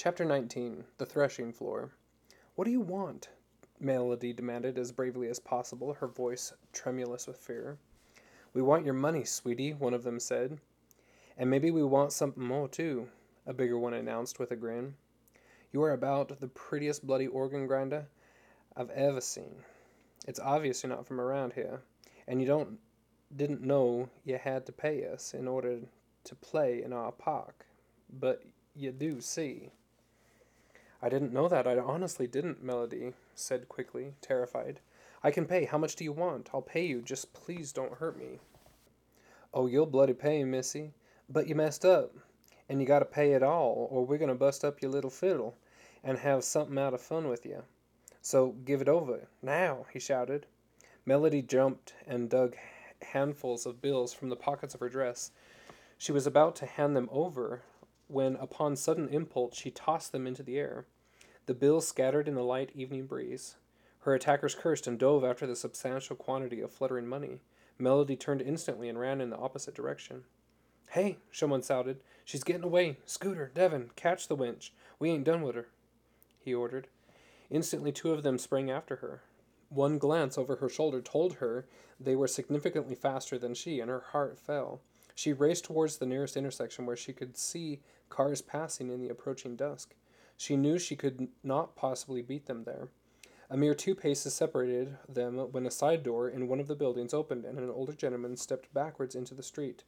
Chapter 19 The Threshing Floor. What do you want? Melody demanded as bravely as possible, her voice tremulous with fear. We want your money, sweetie, one of them said. And maybe we want something more, too, a bigger one announced with a grin. You are about the prettiest bloody organ grinder I've ever seen. It's obvious you're not from around here, and you don't didn't know you had to pay us in order to play in our park, but you do see. I didn't know that. I honestly didn't, Melody said quickly, terrified. I can pay. How much do you want? I'll pay you. Just please don't hurt me. Oh, you'll bloody pay, missy. But you messed up. And you gotta pay it all, or we're gonna bust up your little fiddle and have something out of fun with you. So give it over. Now, he shouted. Melody jumped and dug handfuls of bills from the pockets of her dress. She was about to hand them over when, upon sudden impulse, she tossed them into the air. The bills scattered in the light evening breeze. Her attackers cursed and dove after the substantial quantity of fluttering money. Melody turned instantly and ran in the opposite direction. Hey, someone shouted. She's getting away. Scooter, Devon, catch the wench. We ain't done with her, he ordered. Instantly, two of them sprang after her. One glance over her shoulder told her they were significantly faster than she, and her heart fell. She raced towards the nearest intersection where she could see cars passing in the approaching dusk. She knew she could not possibly beat them there. A mere two paces separated them when a side door in one of the buildings opened and an older gentleman stepped backwards into the street.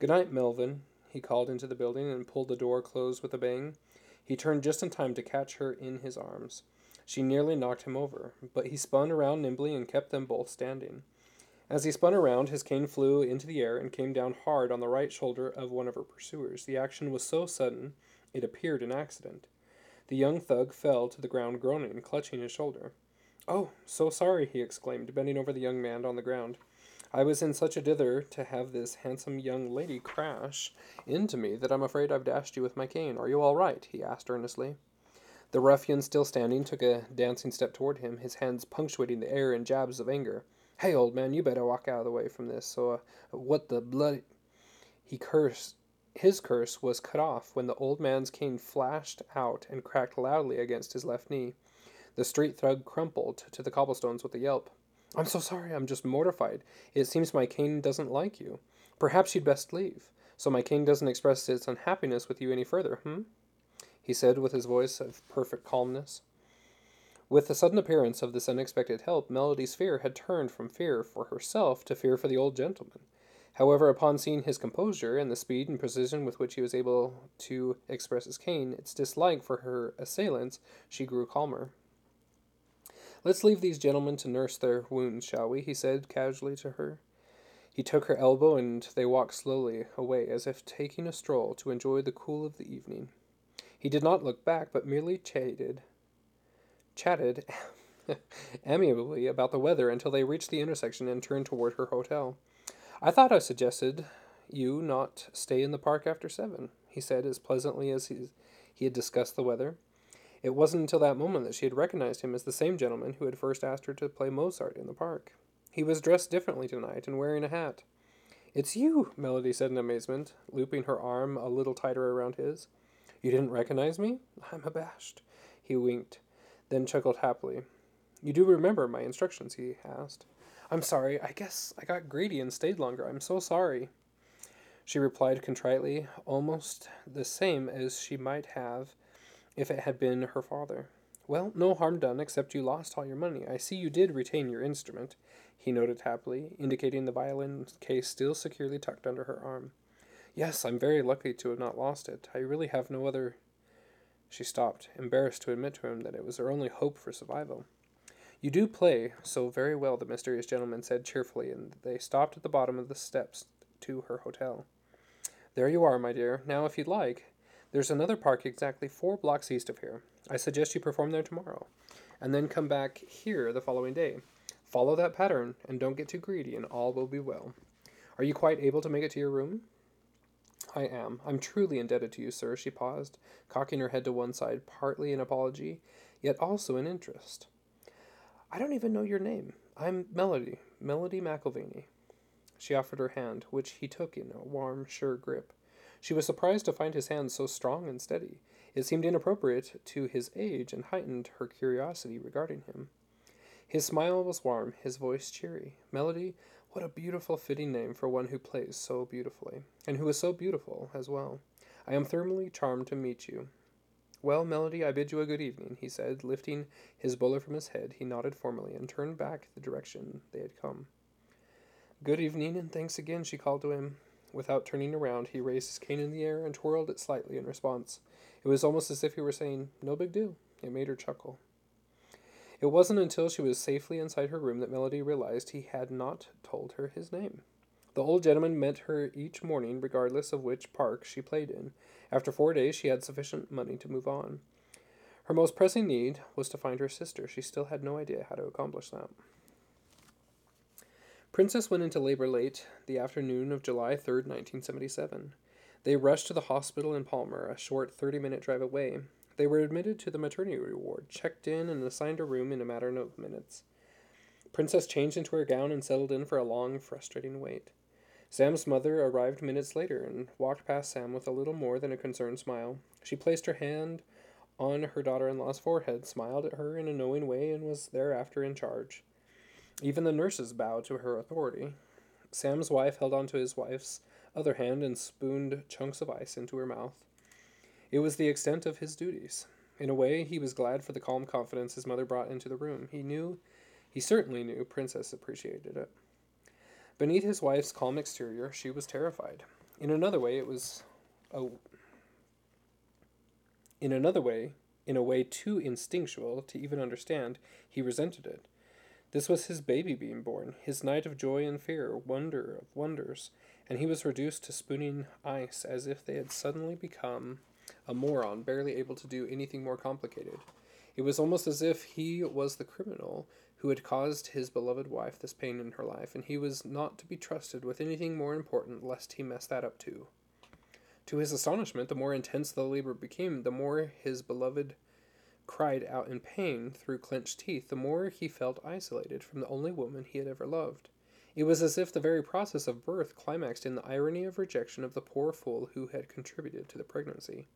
Good night, Melvin, he called into the building and pulled the door closed with a bang. He turned just in time to catch her in his arms. She nearly knocked him over, but he spun around nimbly and kept them both standing. As he spun around, his cane flew into the air and came down hard on the right shoulder of one of her pursuers. The action was so sudden, it appeared an accident. The young thug fell to the ground groaning, clutching his shoulder. Oh, so sorry, he exclaimed, bending over the young man on the ground. I was in such a dither to have this handsome young lady crash into me that I'm afraid I've dashed you with my cane. Are you all right? he asked earnestly. The ruffian, still standing, took a dancing step toward him, his hands punctuating the air in jabs of anger. Hey, old man, you better walk out of the way from this. So, uh, what the bloody. He cursed his curse was cut off when the old man's cane flashed out and cracked loudly against his left knee. The street thug crumpled to the cobblestones with a yelp. I'm so sorry, I'm just mortified. It seems my cane doesn't like you. Perhaps you'd best leave, so my cane doesn't express its unhappiness with you any further, hmm? He said with his voice of perfect calmness. With the sudden appearance of this unexpected help, Melody's fear had turned from fear for herself to fear for the old gentleman. However, upon seeing his composure and the speed and precision with which he was able to express his cane, its dislike for her assailants, she grew calmer. Let's leave these gentlemen to nurse their wounds, shall we? he said casually to her. He took her elbow and they walked slowly away as if taking a stroll to enjoy the cool of the evening. He did not look back, but merely chatted, chatted amiably about the weather until they reached the intersection and turned toward her hotel. I thought I suggested you not stay in the park after seven, he said as pleasantly as he, he had discussed the weather. It wasn't until that moment that she had recognized him as the same gentleman who had first asked her to play Mozart in the park. He was dressed differently tonight and wearing a hat. It's you, Melody said in amazement, looping her arm a little tighter around his. You didn't recognize me? I'm abashed. He winked, then chuckled happily. You do remember my instructions? he asked. I'm sorry. I guess I got greedy and stayed longer. I'm so sorry. She replied contritely, almost the same as she might have if it had been her father. Well, no harm done, except you lost all your money. I see you did retain your instrument, he noted happily, indicating the violin case still securely tucked under her arm. Yes, I'm very lucky to have not lost it. I really have no other. She stopped, embarrassed to admit to him that it was her only hope for survival. You do play so very well, the mysterious gentleman said cheerfully, and they stopped at the bottom of the steps to her hotel. There you are, my dear. Now, if you'd like, there's another park exactly four blocks east of here. I suggest you perform there tomorrow, and then come back here the following day. Follow that pattern, and don't get too greedy, and all will be well. Are you quite able to make it to your room? I am. I'm truly indebted to you, sir. She paused, cocking her head to one side, partly in apology, yet also in interest. I don't even know your name. I'm Melody, Melody McIlvaney. She offered her hand, which he took in a warm, sure grip. She was surprised to find his hand so strong and steady. It seemed inappropriate to his age and heightened her curiosity regarding him. His smile was warm, his voice cheery. Melody, what a beautiful fitting name for one who plays so beautifully, and who is so beautiful as well. I am thoroughly charmed to meet you. Well, Melody, I bid you a good evening, he said, lifting his bowler from his head. He nodded formally and turned back the direction they had come. Good evening, and thanks again, she called to him. Without turning around, he raised his cane in the air and twirled it slightly in response. It was almost as if he were saying, No big deal. It made her chuckle. It wasn't until she was safely inside her room that Melody realized he had not told her his name. The old gentleman met her each morning, regardless of which park she played in. After four days, she had sufficient money to move on. Her most pressing need was to find her sister. She still had no idea how to accomplish that. Princess went into labor late the afternoon of July 3, 1977. They rushed to the hospital in Palmer, a short 30 minute drive away. They were admitted to the maternity ward, checked in, and assigned a room in a matter of minutes. Princess changed into her gown and settled in for a long, frustrating wait. Sam's mother arrived minutes later and walked past Sam with a little more than a concerned smile. She placed her hand on her daughter in law's forehead, smiled at her in a knowing way, and was thereafter in charge. Even the nurses bowed to her authority. Sam's wife held onto his wife's other hand and spooned chunks of ice into her mouth. It was the extent of his duties. In a way, he was glad for the calm confidence his mother brought into the room. He knew, he certainly knew, Princess appreciated it. Beneath his wife's calm exterior, she was terrified. In another way, it was a. In another way, in a way too instinctual to even understand, he resented it. This was his baby being born, his night of joy and fear, wonder of wonders, and he was reduced to spooning ice as if they had suddenly become a moron, barely able to do anything more complicated. It was almost as if he was the criminal who had caused his beloved wife this pain in her life, and he was not to be trusted with anything more important lest he mess that up too. To his astonishment, the more intense the labor became, the more his beloved cried out in pain through clenched teeth, the more he felt isolated from the only woman he had ever loved. It was as if the very process of birth climaxed in the irony of rejection of the poor fool who had contributed to the pregnancy.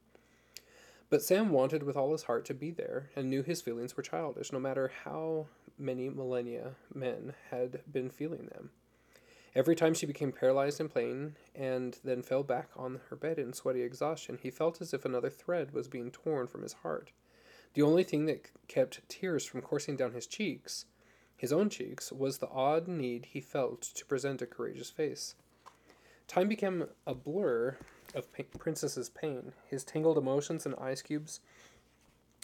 But Sam wanted with all his heart to be there, and knew his feelings were childish, no matter how many millennia men had been feeling them. Every time she became paralyzed in pain and then fell back on her bed in sweaty exhaustion, he felt as if another thread was being torn from his heart. The only thing that kept tears from coursing down his cheeks, his own cheeks, was the odd need he felt to present a courageous face. Time became a blur of pa- Princess's pain, his tangled emotions and ice cubes.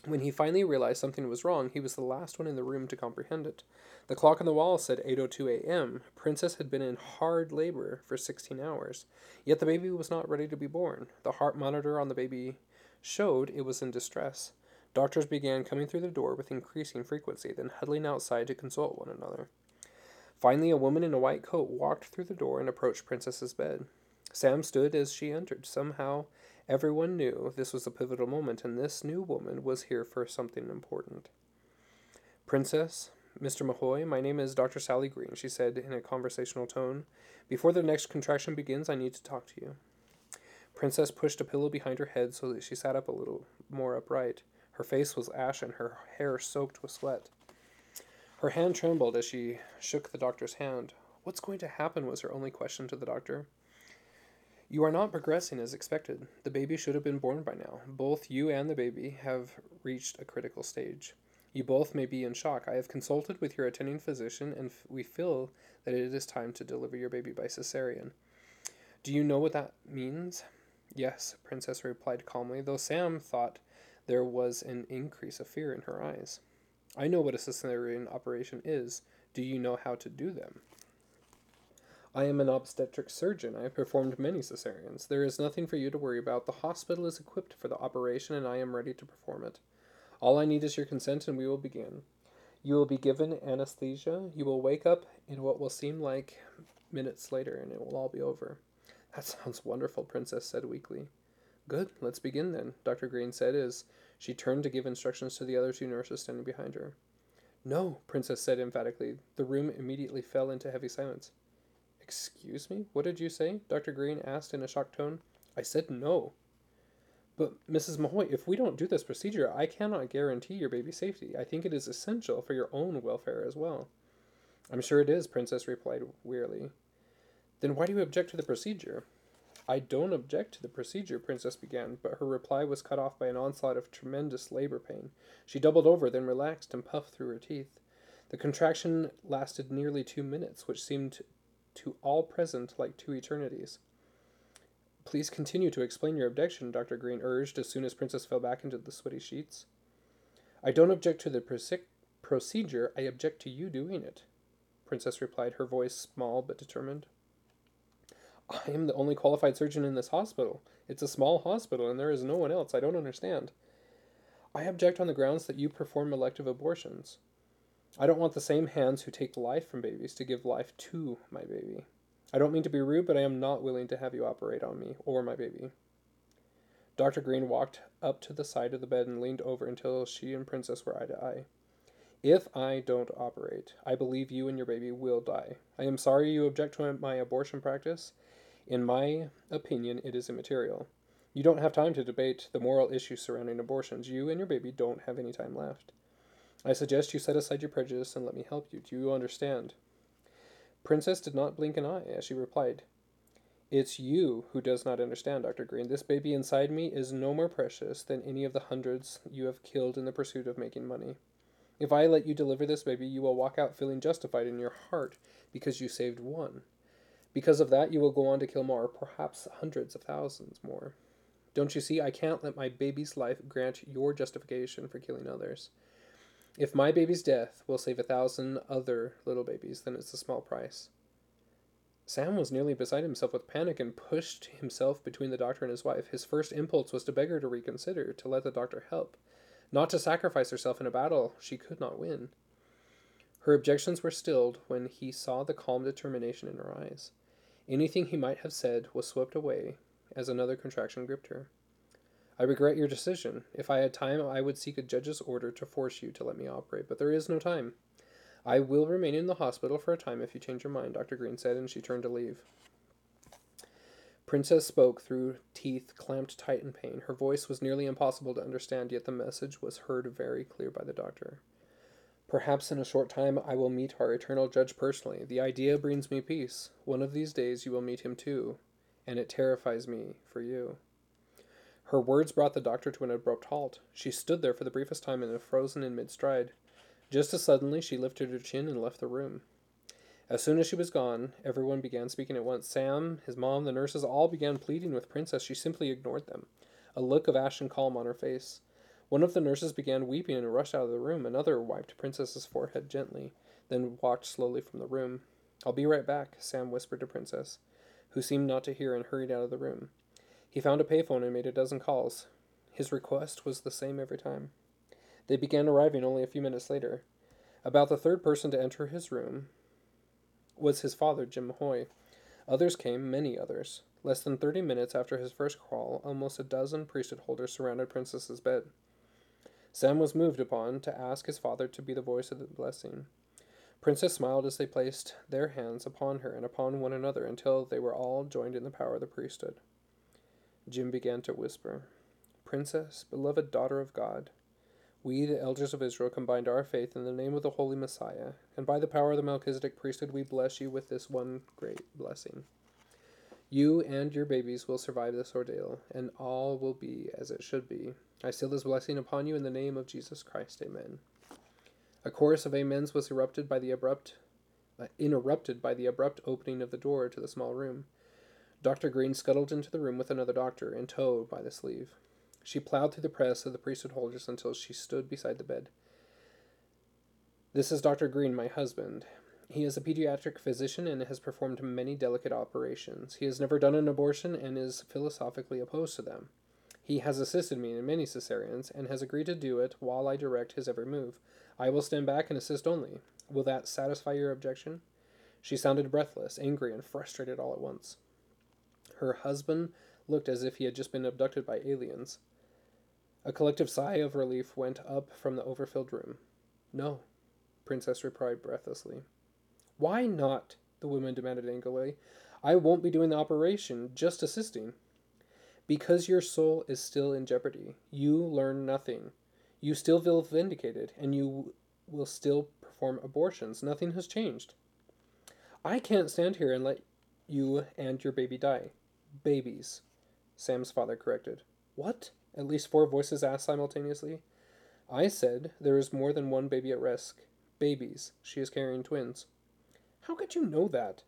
When he finally realized something was wrong, he was the last one in the room to comprehend it. The clock on the wall said 8:02 a.m. Princess had been in hard labor for 16 hours, yet the baby was not ready to be born. The heart monitor on the baby showed it was in distress. Doctors began coming through the door with increasing frequency, then huddling outside to consult one another. Finally, a woman in a white coat walked through the door and approached Princess's bed. Sam stood as she entered. Somehow, everyone knew this was a pivotal moment, and this new woman was here for something important. Princess, Mr. Mahoy, my name is Dr. Sally Green, she said in a conversational tone. Before the next contraction begins, I need to talk to you. Princess pushed a pillow behind her head so that she sat up a little more upright. Her face was ashen, her hair soaked with sweat. Her hand trembled as she shook the doctor's hand. What's going to happen was her only question to the doctor. You are not progressing as expected. The baby should have been born by now. Both you and the baby have reached a critical stage. You both may be in shock. I have consulted with your attending physician, and we feel that it is time to deliver your baby by cesarean. Do you know what that means? Yes, Princess replied calmly, though Sam thought there was an increase of fear in her eyes. I know what a cesarean operation is. Do you know how to do them? I am an obstetric surgeon. I have performed many cesareans. There is nothing for you to worry about. The hospital is equipped for the operation, and I am ready to perform it. All I need is your consent, and we will begin. You will be given anesthesia. You will wake up in what will seem like minutes later, and it will all be over. That sounds wonderful, Princess said weakly. Good, let's begin then, Dr. Green said as she turned to give instructions to the other two nurses standing behind her. No, Princess said emphatically. The room immediately fell into heavy silence. Excuse me? What did you say? Dr. Green asked in a shocked tone. I said no. But, Mrs. Mahoy, if we don't do this procedure, I cannot guarantee your baby's safety. I think it is essential for your own welfare as well. I'm sure it is, Princess replied wearily. Then why do you object to the procedure? I don't object to the procedure, Princess began, but her reply was cut off by an onslaught of tremendous labor pain. She doubled over, then relaxed and puffed through her teeth. The contraction lasted nearly two minutes, which seemed to all present like two eternities. Please continue to explain your objection, Dr. Green urged as soon as Princess fell back into the sweaty sheets. I don't object to the procedure, I object to you doing it, Princess replied, her voice small but determined. I am the only qualified surgeon in this hospital. It's a small hospital, and there is no one else. I don't understand. I object on the grounds that you perform elective abortions. I don't want the same hands who take life from babies to give life to my baby. I don't mean to be rude, but I am not willing to have you operate on me or my baby. Dr. Green walked up to the side of the bed and leaned over until she and Princess were eye to eye. If I don't operate, I believe you and your baby will die. I am sorry you object to my abortion practice. In my opinion, it is immaterial. You don't have time to debate the moral issues surrounding abortions. You and your baby don't have any time left. I suggest you set aside your prejudice and let me help you. Do you understand? Princess did not blink an eye as she replied, It's you who does not understand, Dr. Green. This baby inside me is no more precious than any of the hundreds you have killed in the pursuit of making money. If I let you deliver this baby, you will walk out feeling justified in your heart because you saved one. Because of that, you will go on to kill more, perhaps hundreds of thousands more. Don't you see, I can't let my baby's life grant your justification for killing others. If my baby's death will save a thousand other little babies, then it's a small price. Sam was nearly beside himself with panic and pushed himself between the doctor and his wife. His first impulse was to beg her to reconsider, to let the doctor help, not to sacrifice herself in a battle she could not win. Her objections were stilled when he saw the calm determination in her eyes. Anything he might have said was swept away as another contraction gripped her. I regret your decision. If I had time, I would seek a judge's order to force you to let me operate, but there is no time. I will remain in the hospital for a time if you change your mind, Dr. Green said, and she turned to leave. Princess spoke through teeth clamped tight in pain. Her voice was nearly impossible to understand, yet the message was heard very clear by the doctor. Perhaps in a short time I will meet our eternal judge personally. The idea brings me peace. One of these days you will meet him too, and it terrifies me for you. Her words brought the doctor to an abrupt halt. She stood there for the briefest time and frozen in mid stride. Just as suddenly, she lifted her chin and left the room. As soon as she was gone, everyone began speaking at once. Sam, his mom, the nurses all began pleading with Princess. She simply ignored them, a look of ashen calm on her face. One of the nurses began weeping and rushed out of the room. Another wiped Princess's forehead gently, then walked slowly from the room. I'll be right back, Sam whispered to Princess, who seemed not to hear and hurried out of the room. He found a payphone and made a dozen calls. His request was the same every time. They began arriving only a few minutes later. About the third person to enter his room was his father, Jim Mahoy. Others came, many others. Less than thirty minutes after his first call, almost a dozen priesthood holders surrounded Princess's bed. Sam was moved upon to ask his father to be the voice of the blessing. Princess smiled as they placed their hands upon her and upon one another until they were all joined in the power of the priesthood. Jim began to whisper, Princess, beloved daughter of God, we, the elders of Israel, combined our faith in the name of the Holy Messiah, and by the power of the Melchizedek priesthood, we bless you with this one great blessing. You and your babies will survive this ordeal, and all will be as it should be. I seal this blessing upon you in the name of Jesus Christ. Amen. A chorus of amens was erupted by the abrupt, uh, interrupted by the abrupt opening of the door to the small room. Dr. Green scuttled into the room with another doctor, in tow by the sleeve. She plowed through the press of the priesthood holders until she stood beside the bed. This is Dr. Green, my husband. He is a pediatric physician and has performed many delicate operations. He has never done an abortion and is philosophically opposed to them. He has assisted me in many cesareans and has agreed to do it while I direct his every move. I will stand back and assist only. Will that satisfy your objection? She sounded breathless, angry, and frustrated all at once. Her husband looked as if he had just been abducted by aliens. A collective sigh of relief went up from the overfilled room. No, Princess replied breathlessly. Why not? the woman demanded angrily. I won't be doing the operation, just assisting. Because your soul is still in jeopardy, you learn nothing. You still feel vindicated, and you will still perform abortions. Nothing has changed. I can't stand here and let you and your baby die. Babies, Sam's father corrected. What? At least four voices asked simultaneously. I said there is more than one baby at risk. Babies. She is carrying twins. How could you know that?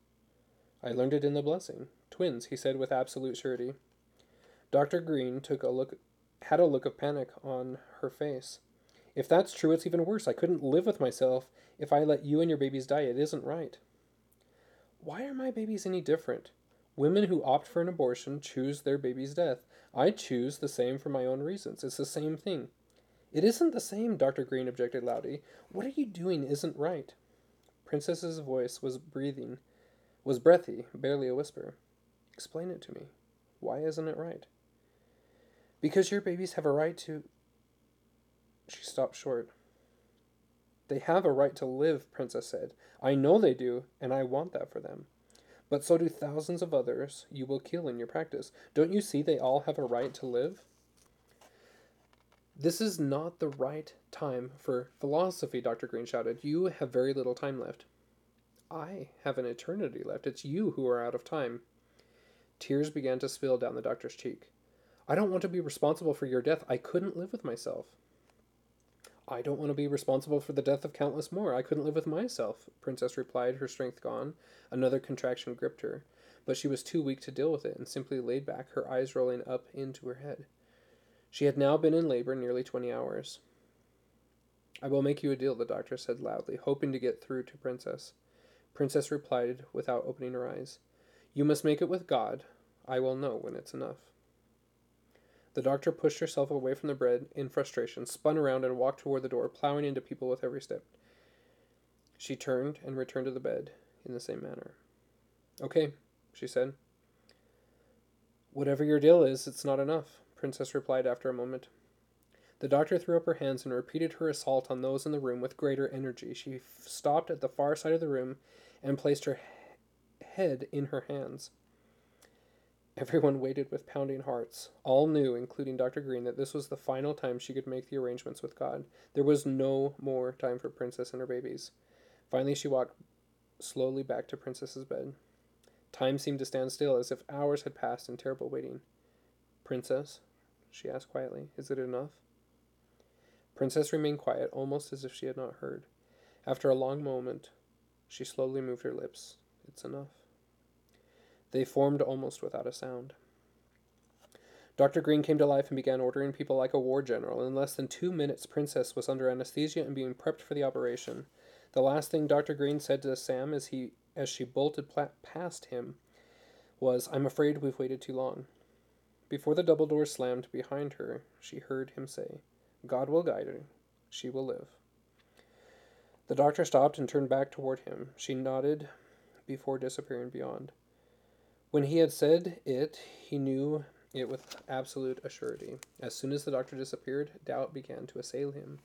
I learned it in the blessing. Twins, he said with absolute surety. Dr. Green took a look had a look of panic on her face. If that's true, it's even worse. I couldn't live with myself if I let you and your babies die. It isn't right. Why are my babies any different? Women who opt for an abortion choose their baby's death. I choose the same for my own reasons. It's the same thing. It isn't the same, Dr. Green objected loudly. What are you doing isn't right. Princess's voice was breathing, was breathy, barely a whisper. Explain it to me. Why isn't it right? Because your babies have a right to. She stopped short. They have a right to live, Princess said. I know they do, and I want that for them. But so do thousands of others you will kill in your practice. Don't you see they all have a right to live? This is not the right time for philosophy, Dr. Green shouted. You have very little time left. I have an eternity left. It's you who are out of time. Tears began to spill down the doctor's cheek. I don't want to be responsible for your death. I couldn't live with myself. I don't want to be responsible for the death of countless more. I couldn't live with myself, Princess replied, her strength gone. Another contraction gripped her, but she was too weak to deal with it and simply laid back, her eyes rolling up into her head. She had now been in labor nearly twenty hours. I will make you a deal, the doctor said loudly, hoping to get through to Princess. Princess replied without opening her eyes. You must make it with God. I will know when it's enough. The doctor pushed herself away from the bed in frustration, spun around, and walked toward the door, plowing into people with every step. She turned and returned to the bed in the same manner. Okay, she said. Whatever your deal is, it's not enough, Princess replied after a moment. The doctor threw up her hands and repeated her assault on those in the room with greater energy. She f- stopped at the far side of the room and placed her he- head in her hands. Everyone waited with pounding hearts. All knew, including Dr. Green, that this was the final time she could make the arrangements with God. There was no more time for Princess and her babies. Finally, she walked slowly back to Princess's bed. Time seemed to stand still, as if hours had passed in terrible waiting. Princess, she asked quietly, is it enough? Princess remained quiet, almost as if she had not heard. After a long moment, she slowly moved her lips. It's enough. They formed almost without a sound. Dr. Green came to life and began ordering people like a war general. In less than two minutes, Princess was under anesthesia and being prepped for the operation. The last thing Dr. Green said to Sam as he as she bolted past him was, "I'm afraid we've waited too long." Before the double door slammed behind her, she heard him say, "God will guide her. She will live." The doctor stopped and turned back toward him. She nodded before disappearing beyond. When he had said it, he knew it with absolute assurity. As soon as the doctor disappeared, doubt began to assail him.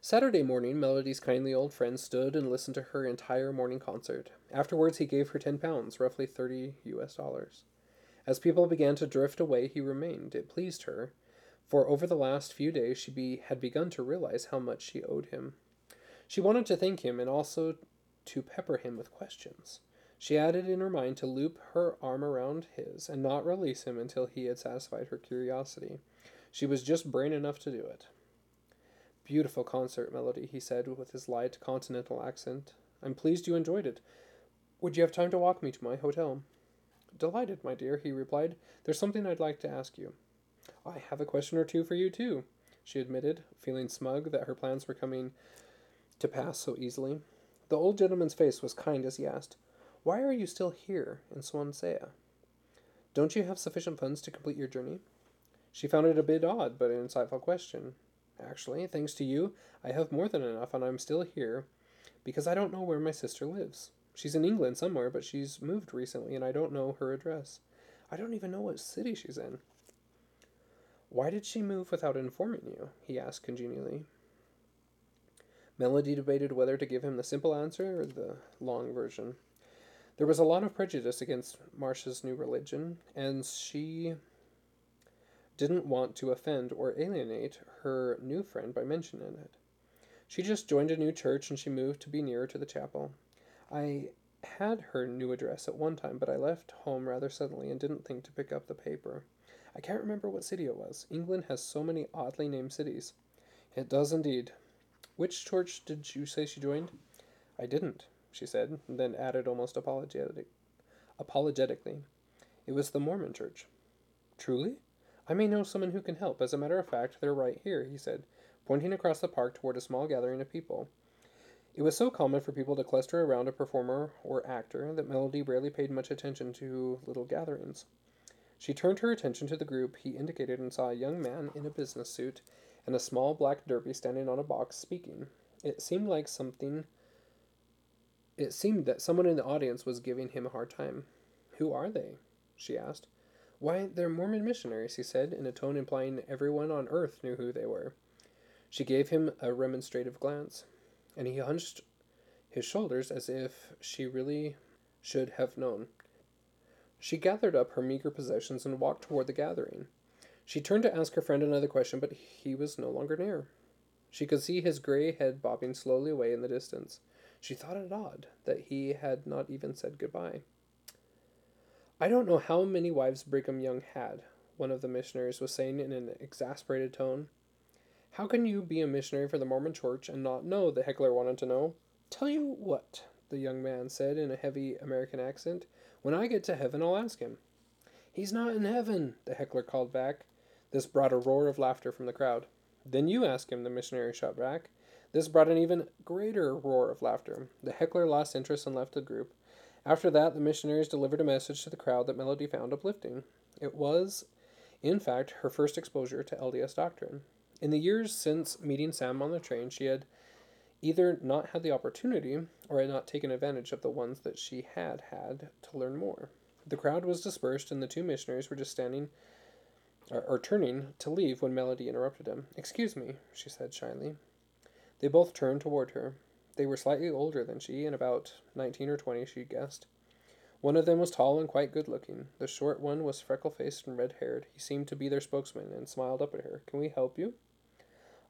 Saturday morning, Melody's kindly old friend stood and listened to her entire morning concert. Afterwards, he gave her ten pounds, roughly thirty US dollars. As people began to drift away, he remained. It pleased her, for over the last few days she be, had begun to realize how much she owed him. She wanted to thank him and also to pepper him with questions. She added in her mind to loop her arm around his and not release him until he had satisfied her curiosity. She was just brain enough to do it. Beautiful concert melody, he said with his light continental accent. I'm pleased you enjoyed it. Would you have time to walk me to my hotel? Delighted, my dear, he replied. There's something I'd like to ask you. I have a question or two for you, too, she admitted, feeling smug that her plans were coming to pass so easily. The old gentleman's face was kind as he asked, why are you still here in Swansea? Don't you have sufficient funds to complete your journey? She found it a bit odd, but an insightful question. Actually, thanks to you, I have more than enough, and I'm still here because I don't know where my sister lives. She's in England somewhere, but she's moved recently, and I don't know her address. I don't even know what city she's in. Why did she move without informing you? he asked congenially. Melody debated whether to give him the simple answer or the long version. There was a lot of prejudice against Marcia's new religion, and she didn't want to offend or alienate her new friend by mentioning it. She just joined a new church and she moved to be nearer to the chapel. I had her new address at one time, but I left home rather suddenly and didn't think to pick up the paper. I can't remember what city it was. England has so many oddly named cities. It does indeed. Which church did you say she joined? I didn't, she said, then added almost apologetic, apologetically. It was the Mormon church. Truly? I may know someone who can help. As a matter of fact, they're right here, he said, pointing across the park toward a small gathering of people. It was so common for people to cluster around a performer or actor that Melody rarely paid much attention to little gatherings. She turned her attention to the group he indicated and saw a young man in a business suit and a small black derby standing on a box speaking. It seemed like something. It seemed that someone in the audience was giving him a hard time. Who are they? she asked. Why, they're Mormon missionaries, he said, in a tone implying everyone on earth knew who they were. She gave him a remonstrative glance, and he hunched his shoulders as if she really should have known. She gathered up her meager possessions and walked toward the gathering. She turned to ask her friend another question, but he was no longer near. She could see his gray head bobbing slowly away in the distance. She thought it odd that he had not even said goodbye. I don't know how many wives Brigham Young had, one of the missionaries was saying in an exasperated tone. How can you be a missionary for the Mormon church and not know? the heckler wanted to know. Tell you what, the young man said in a heavy American accent. When I get to heaven, I'll ask him. He's not in heaven, the heckler called back. This brought a roar of laughter from the crowd. Then you ask him, the missionary shot back. This brought an even greater roar of laughter. The heckler lost interest and left the group. After that, the missionaries delivered a message to the crowd that Melody found uplifting. It was, in fact, her first exposure to LDS doctrine. In the years since meeting Sam on the train, she had either not had the opportunity or had not taken advantage of the ones that she had had to learn more. The crowd was dispersed, and the two missionaries were just standing or, or turning to leave when Melody interrupted him. Excuse me, she said shyly. They both turned toward her. They were slightly older than she, and about nineteen or twenty, she guessed. One of them was tall and quite good looking. The short one was freckle faced and red haired. He seemed to be their spokesman and smiled up at her. Can we help you?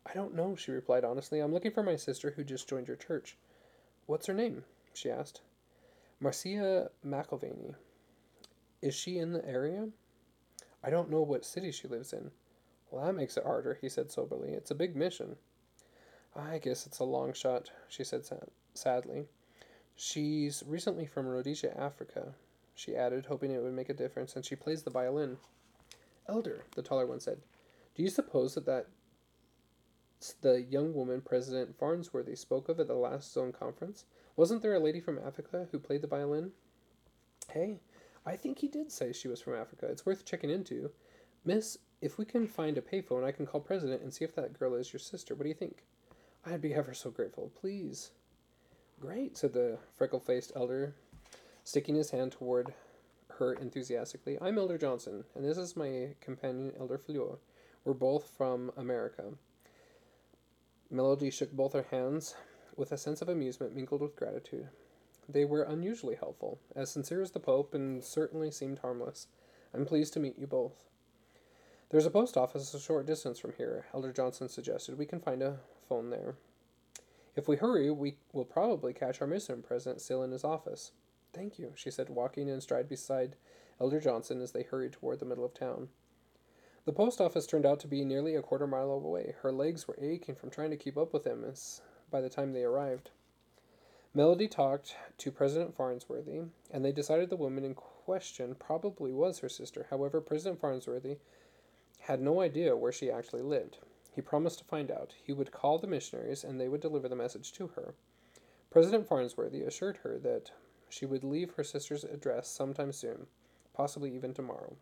I don't know, she replied honestly. I'm looking for my sister who just joined your church. What's her name? she asked. Marcia McIlvaney. Is she in the area? I don't know what city she lives in. Well, that makes it harder, he said soberly. It's a big mission. I guess it's a long shot, she said sadly. She's recently from Rhodesia, Africa, she added, hoping it would make a difference, and she plays the violin. Elder, the taller one said, do you suppose that that the young woman President Farnsworthy spoke of at the last zone conference? Wasn't there a lady from Africa who played the violin? Hey, I think he did say she was from Africa. It's worth checking into. Miss, if we can find a payphone, I can call President and see if that girl is your sister. What do you think? I'd be ever so grateful. Please. Great, said the freckle faced elder, sticking his hand toward her enthusiastically. I'm Elder Johnson, and this is my companion, Elder Fleur. We're both from America. Melody shook both her hands with a sense of amusement mingled with gratitude. They were unusually helpful, as sincere as the Pope, and certainly seemed harmless. I'm pleased to meet you both. There's a post office a short distance from here, Elder Johnson suggested. We can find a phone there. If we hurry, we will probably catch our mission president still in his office. Thank you, she said, walking in stride beside Elder Johnson as they hurried toward the middle of town. The post office turned out to be nearly a quarter mile away. Her legs were aching from trying to keep up with him as by the time they arrived. Melody talked to President Farnsworthy, and they decided the woman in question probably was her sister. However, President Farnsworthy had no idea where she actually lived. He promised to find out. He would call the missionaries, and they would deliver the message to her. President Farnsworthy assured her that she would leave her sister's address sometime soon, possibly even tomorrow.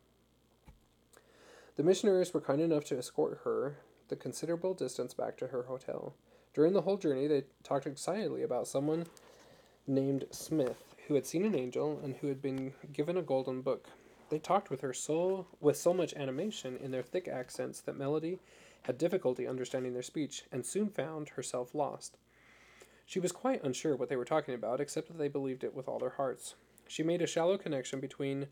The missionaries were kind enough to escort her the considerable distance back to her hotel. During the whole journey, they talked excitedly about someone named Smith who had seen an angel and who had been given a golden book. They talked with her so with so much animation in their thick accents that Melody had difficulty understanding their speech and soon found herself lost. She was quite unsure what they were talking about, except that they believed it with all their hearts. She made a shallow connection between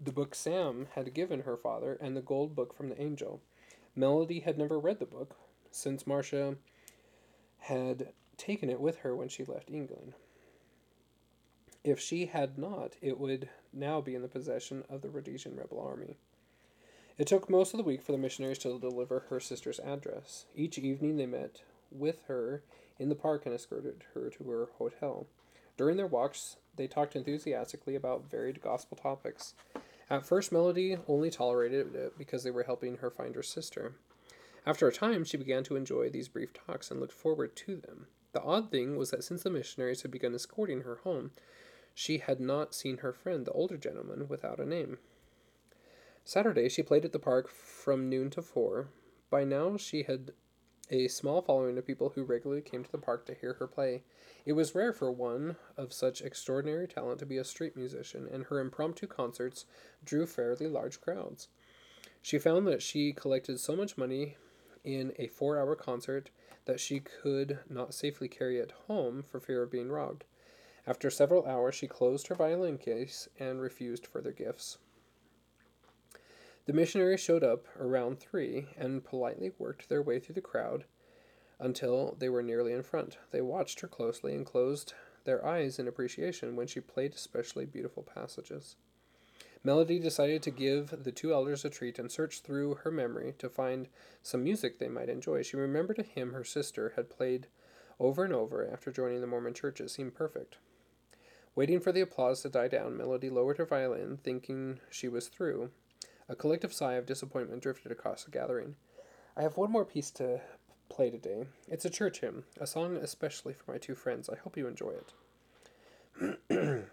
the book Sam had given her father and the gold book from the angel. Melody had never read the book, since Marcia had taken it with her when she left England. If she had not, it would now be in the possession of the Rhodesian rebel army. It took most of the week for the missionaries to deliver her sister's address. Each evening they met with her in the park and escorted her to her hotel. During their walks, they talked enthusiastically about varied gospel topics. At first, Melody only tolerated it because they were helping her find her sister. After a time, she began to enjoy these brief talks and looked forward to them. The odd thing was that since the missionaries had begun escorting her home, she had not seen her friend, the older gentleman, without a name. Saturday, she played at the park from noon to four. By now, she had a small following of people who regularly came to the park to hear her play. It was rare for one of such extraordinary talent to be a street musician, and her impromptu concerts drew fairly large crowds. She found that she collected so much money in a four hour concert that she could not safely carry it home for fear of being robbed. After several hours, she closed her violin case and refused further gifts. The missionaries showed up around three and politely worked their way through the crowd until they were nearly in front. They watched her closely and closed their eyes in appreciation when she played especially beautiful passages. Melody decided to give the two elders a treat and search through her memory to find some music they might enjoy. She remembered a hymn her sister had played over and over after joining the Mormon church. It seemed perfect. Waiting for the applause to die down, Melody lowered her violin, thinking she was through, a collective sigh of disappointment drifted across the gathering. I have one more piece to play today. It's a church hymn, a song especially for my two friends. I hope you enjoy it.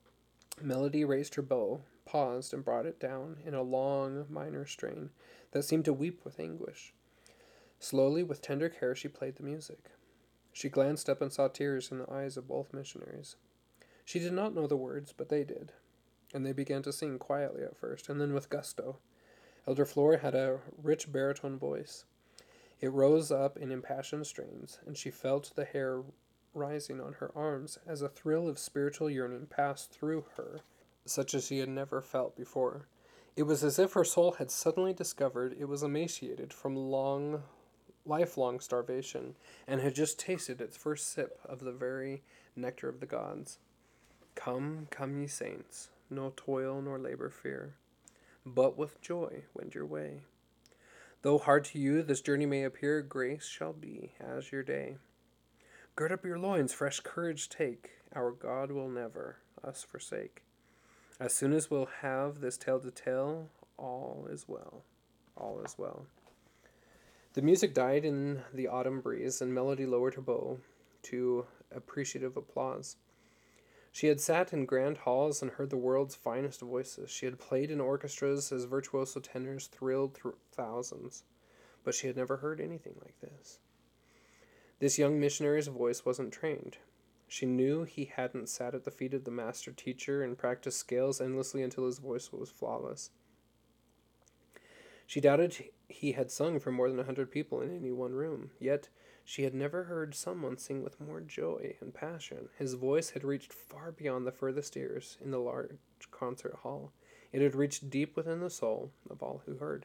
Melody raised her bow, paused, and brought it down in a long minor strain that seemed to weep with anguish. Slowly, with tender care, she played the music. She glanced up and saw tears in the eyes of both missionaries. She did not know the words, but they did and they began to sing quietly at first, and then with gusto. Elder Fleur had a rich baritone voice. It rose up in impassioned strains, and she felt the hair rising on her arms as a thrill of spiritual yearning passed through her, such as she had never felt before. It was as if her soul had suddenly discovered it was emaciated from long, lifelong starvation, and had just tasted its first sip of the very nectar of the gods. Come, come, ye saints, no toil nor labor fear, but with joy wend your way. Though hard to you this journey may appear, grace shall be as your day. Gird up your loins, fresh courage take, our God will never us forsake. As soon as we'll have this tale to tell, all is well, all is well. The music died in the autumn breeze, and Melody lowered her bow to appreciative applause. She had sat in grand halls and heard the world's finest voices. She had played in orchestras as virtuoso tenors thrilled through thousands, but she had never heard anything like this. This young missionary's voice wasn't trained. She knew he hadn't sat at the feet of the master teacher and practiced scales endlessly until his voice was flawless. She doubted he had sung for more than a hundred people in any one room, yet she had never heard someone sing with more joy and passion. His voice had reached far beyond the furthest ears in the large concert hall. It had reached deep within the soul of all who heard.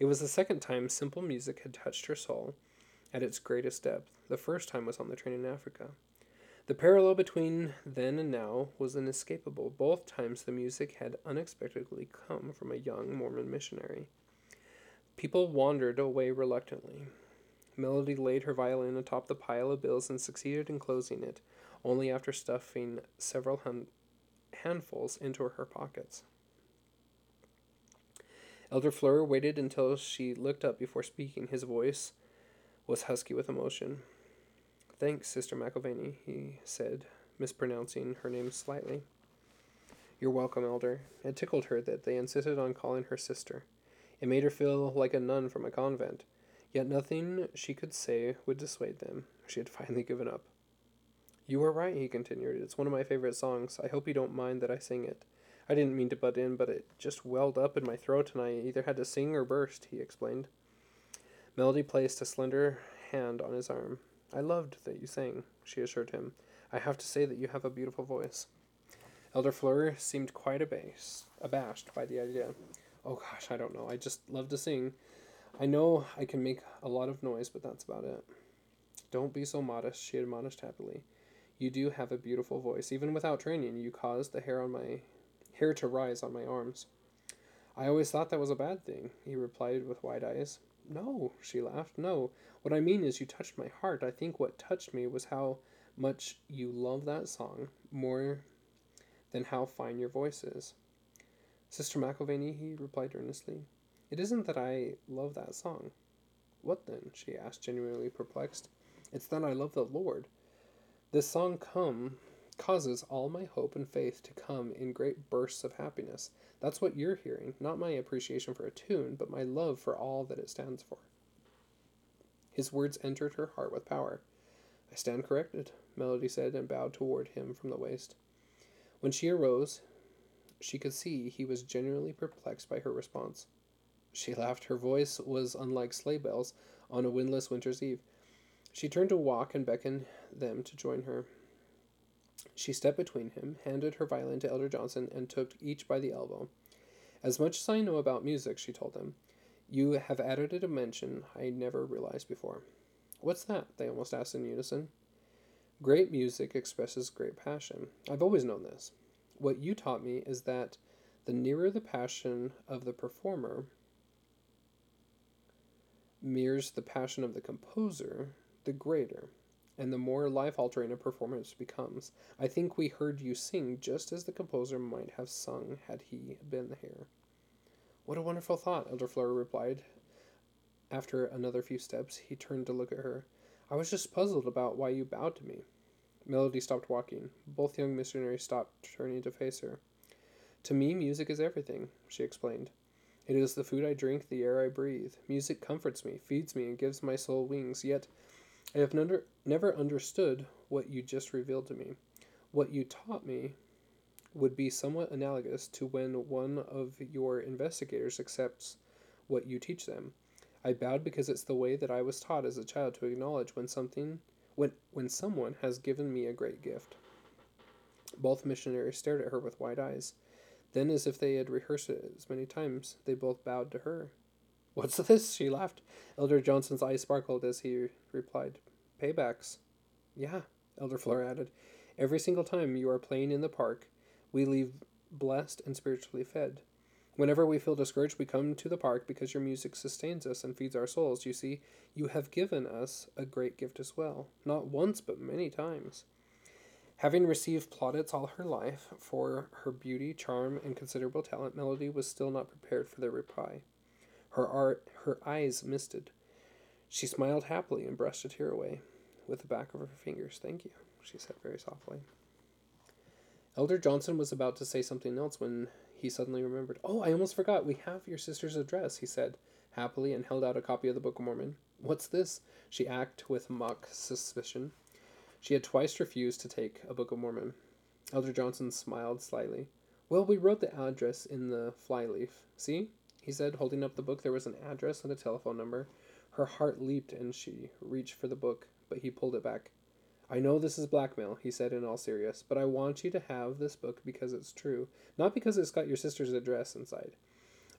It was the second time simple music had touched her soul at its greatest depth. The first time was on the train in Africa. The parallel between then and now was inescapable. Both times the music had unexpectedly come from a young Mormon missionary. People wandered away reluctantly. Melody laid her violin atop the pile of bills and succeeded in closing it, only after stuffing several hun- handfuls into her pockets. Elder Fleur waited until she looked up before speaking. His voice was husky with emotion. Thanks, Sister McIlvaney, he said, mispronouncing her name slightly. You're welcome, Elder. It tickled her that they insisted on calling her sister. It made her feel like a nun from a convent. Yet nothing she could say would dissuade them. She had finally given up. You are right, he continued. It's one of my favorite songs. I hope you don't mind that I sing it. I didn't mean to butt in, but it just welled up in my throat and I either had to sing or burst, he explained. Melody placed a slender hand on his arm. I loved that you sang, she assured him. I have to say that you have a beautiful voice. Elder Fleur seemed quite abased, abashed by the idea. Oh gosh, I don't know. I just love to sing. I know I can make a lot of noise, but that's about it. Don't be so modest, she admonished happily. You do have a beautiful voice. Even without training, you caused the hair on my hair to rise on my arms. I always thought that was a bad thing, he replied with wide eyes. No, she laughed. No. What I mean is you touched my heart. I think what touched me was how much you love that song more than how fine your voice is. Sister McIlvaney, he replied earnestly, it isn't that I love that song. What then? she asked, genuinely perplexed. It's that I love the Lord. This song come causes all my hope and faith to come in great bursts of happiness. That's what you're hearing, not my appreciation for a tune, but my love for all that it stands for. His words entered her heart with power. I stand corrected, Melody said, and bowed toward him from the waist. When she arose, she could see he was genuinely perplexed by her response. She laughed. Her voice was unlike sleigh bells on a windless winter's eve. She turned to walk and beckoned them to join her. She stepped between him, handed her violin to Elder Johnson, and took each by the elbow. As much as I know about music, she told them, you have added a dimension I never realized before. What's that? they almost asked in unison. Great music expresses great passion. I've always known this. What you taught me is that the nearer the passion of the performer mirrors the passion of the composer, the greater and the more life altering a performance becomes. I think we heard you sing just as the composer might have sung had he been here. What a wonderful thought, Elder Fleur replied. After another few steps, he turned to look at her. I was just puzzled about why you bowed to me. Melody stopped walking. Both young missionaries stopped, turning to face her. To me, music is everything, she explained. It is the food I drink, the air I breathe. Music comforts me, feeds me, and gives my soul wings, yet I have never, never understood what you just revealed to me. What you taught me would be somewhat analogous to when one of your investigators accepts what you teach them. I bowed because it's the way that I was taught as a child to acknowledge when something when when someone has given me a great gift. Both missionaries stared at her with wide eyes. Then, as if they had rehearsed it as many times, they both bowed to her. What's this? She laughed. Elder Johnson's eyes sparkled as he replied, Paybacks. Yeah, Elder Fleur added. Every single time you are playing in the park, we leave blessed and spiritually fed. Whenever we feel discouraged, we come to the park because your music sustains us and feeds our souls. You see, you have given us a great gift as well. Not once, but many times. Having received plaudits all her life for her beauty, charm, and considerable talent, Melody was still not prepared for their reply. Her art, her eyes misted. She smiled happily and brushed a tear away with the back of her fingers. Thank you, she said very softly. Elder Johnson was about to say something else when he suddenly remembered. Oh, I almost forgot. We have your sister's address, he said happily and held out a copy of the Book of Mormon. What's this? She asked with mock suspicion. She had twice refused to take a Book of Mormon. Elder Johnson smiled slightly. Well, we wrote the address in the flyleaf. See? he said, holding up the book. There was an address and a telephone number. Her heart leaped and she reached for the book, but he pulled it back. I know this is blackmail, he said in all seriousness, but I want you to have this book because it's true, not because it's got your sister's address inside.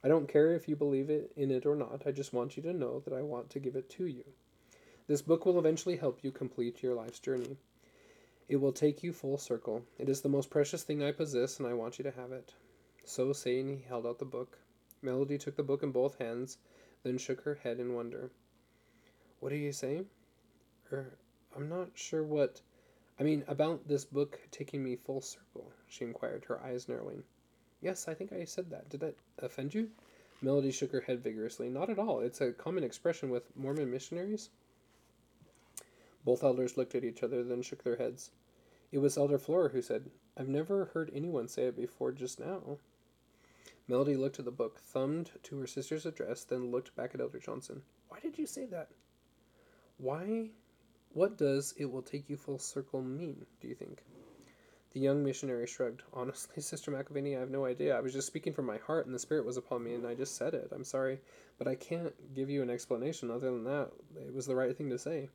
I don't care if you believe it in it or not. I just want you to know that I want to give it to you. This book will eventually help you complete your life's journey. It will take you full circle. It is the most precious thing I possess, and I want you to have it. So saying, he held out the book. Melody took the book in both hands, then shook her head in wonder. What do you say? Er, I'm not sure what. I mean, about this book taking me full circle, she inquired, her eyes narrowing. Yes, I think I said that. Did that offend you? Melody shook her head vigorously. Not at all. It's a common expression with Mormon missionaries. Both elders looked at each other, then shook their heads. It was Elder Fleur who said, I've never heard anyone say it before just now. Melody looked at the book, thumbed to her sister's address, then looked back at Elder Johnson. Why did you say that? Why? What does it will take you full circle mean, do you think? The young missionary shrugged. Honestly, Sister McIlvaney, I have no idea. I was just speaking from my heart, and the Spirit was upon me, and I just said it. I'm sorry, but I can't give you an explanation other than that. It was the right thing to say.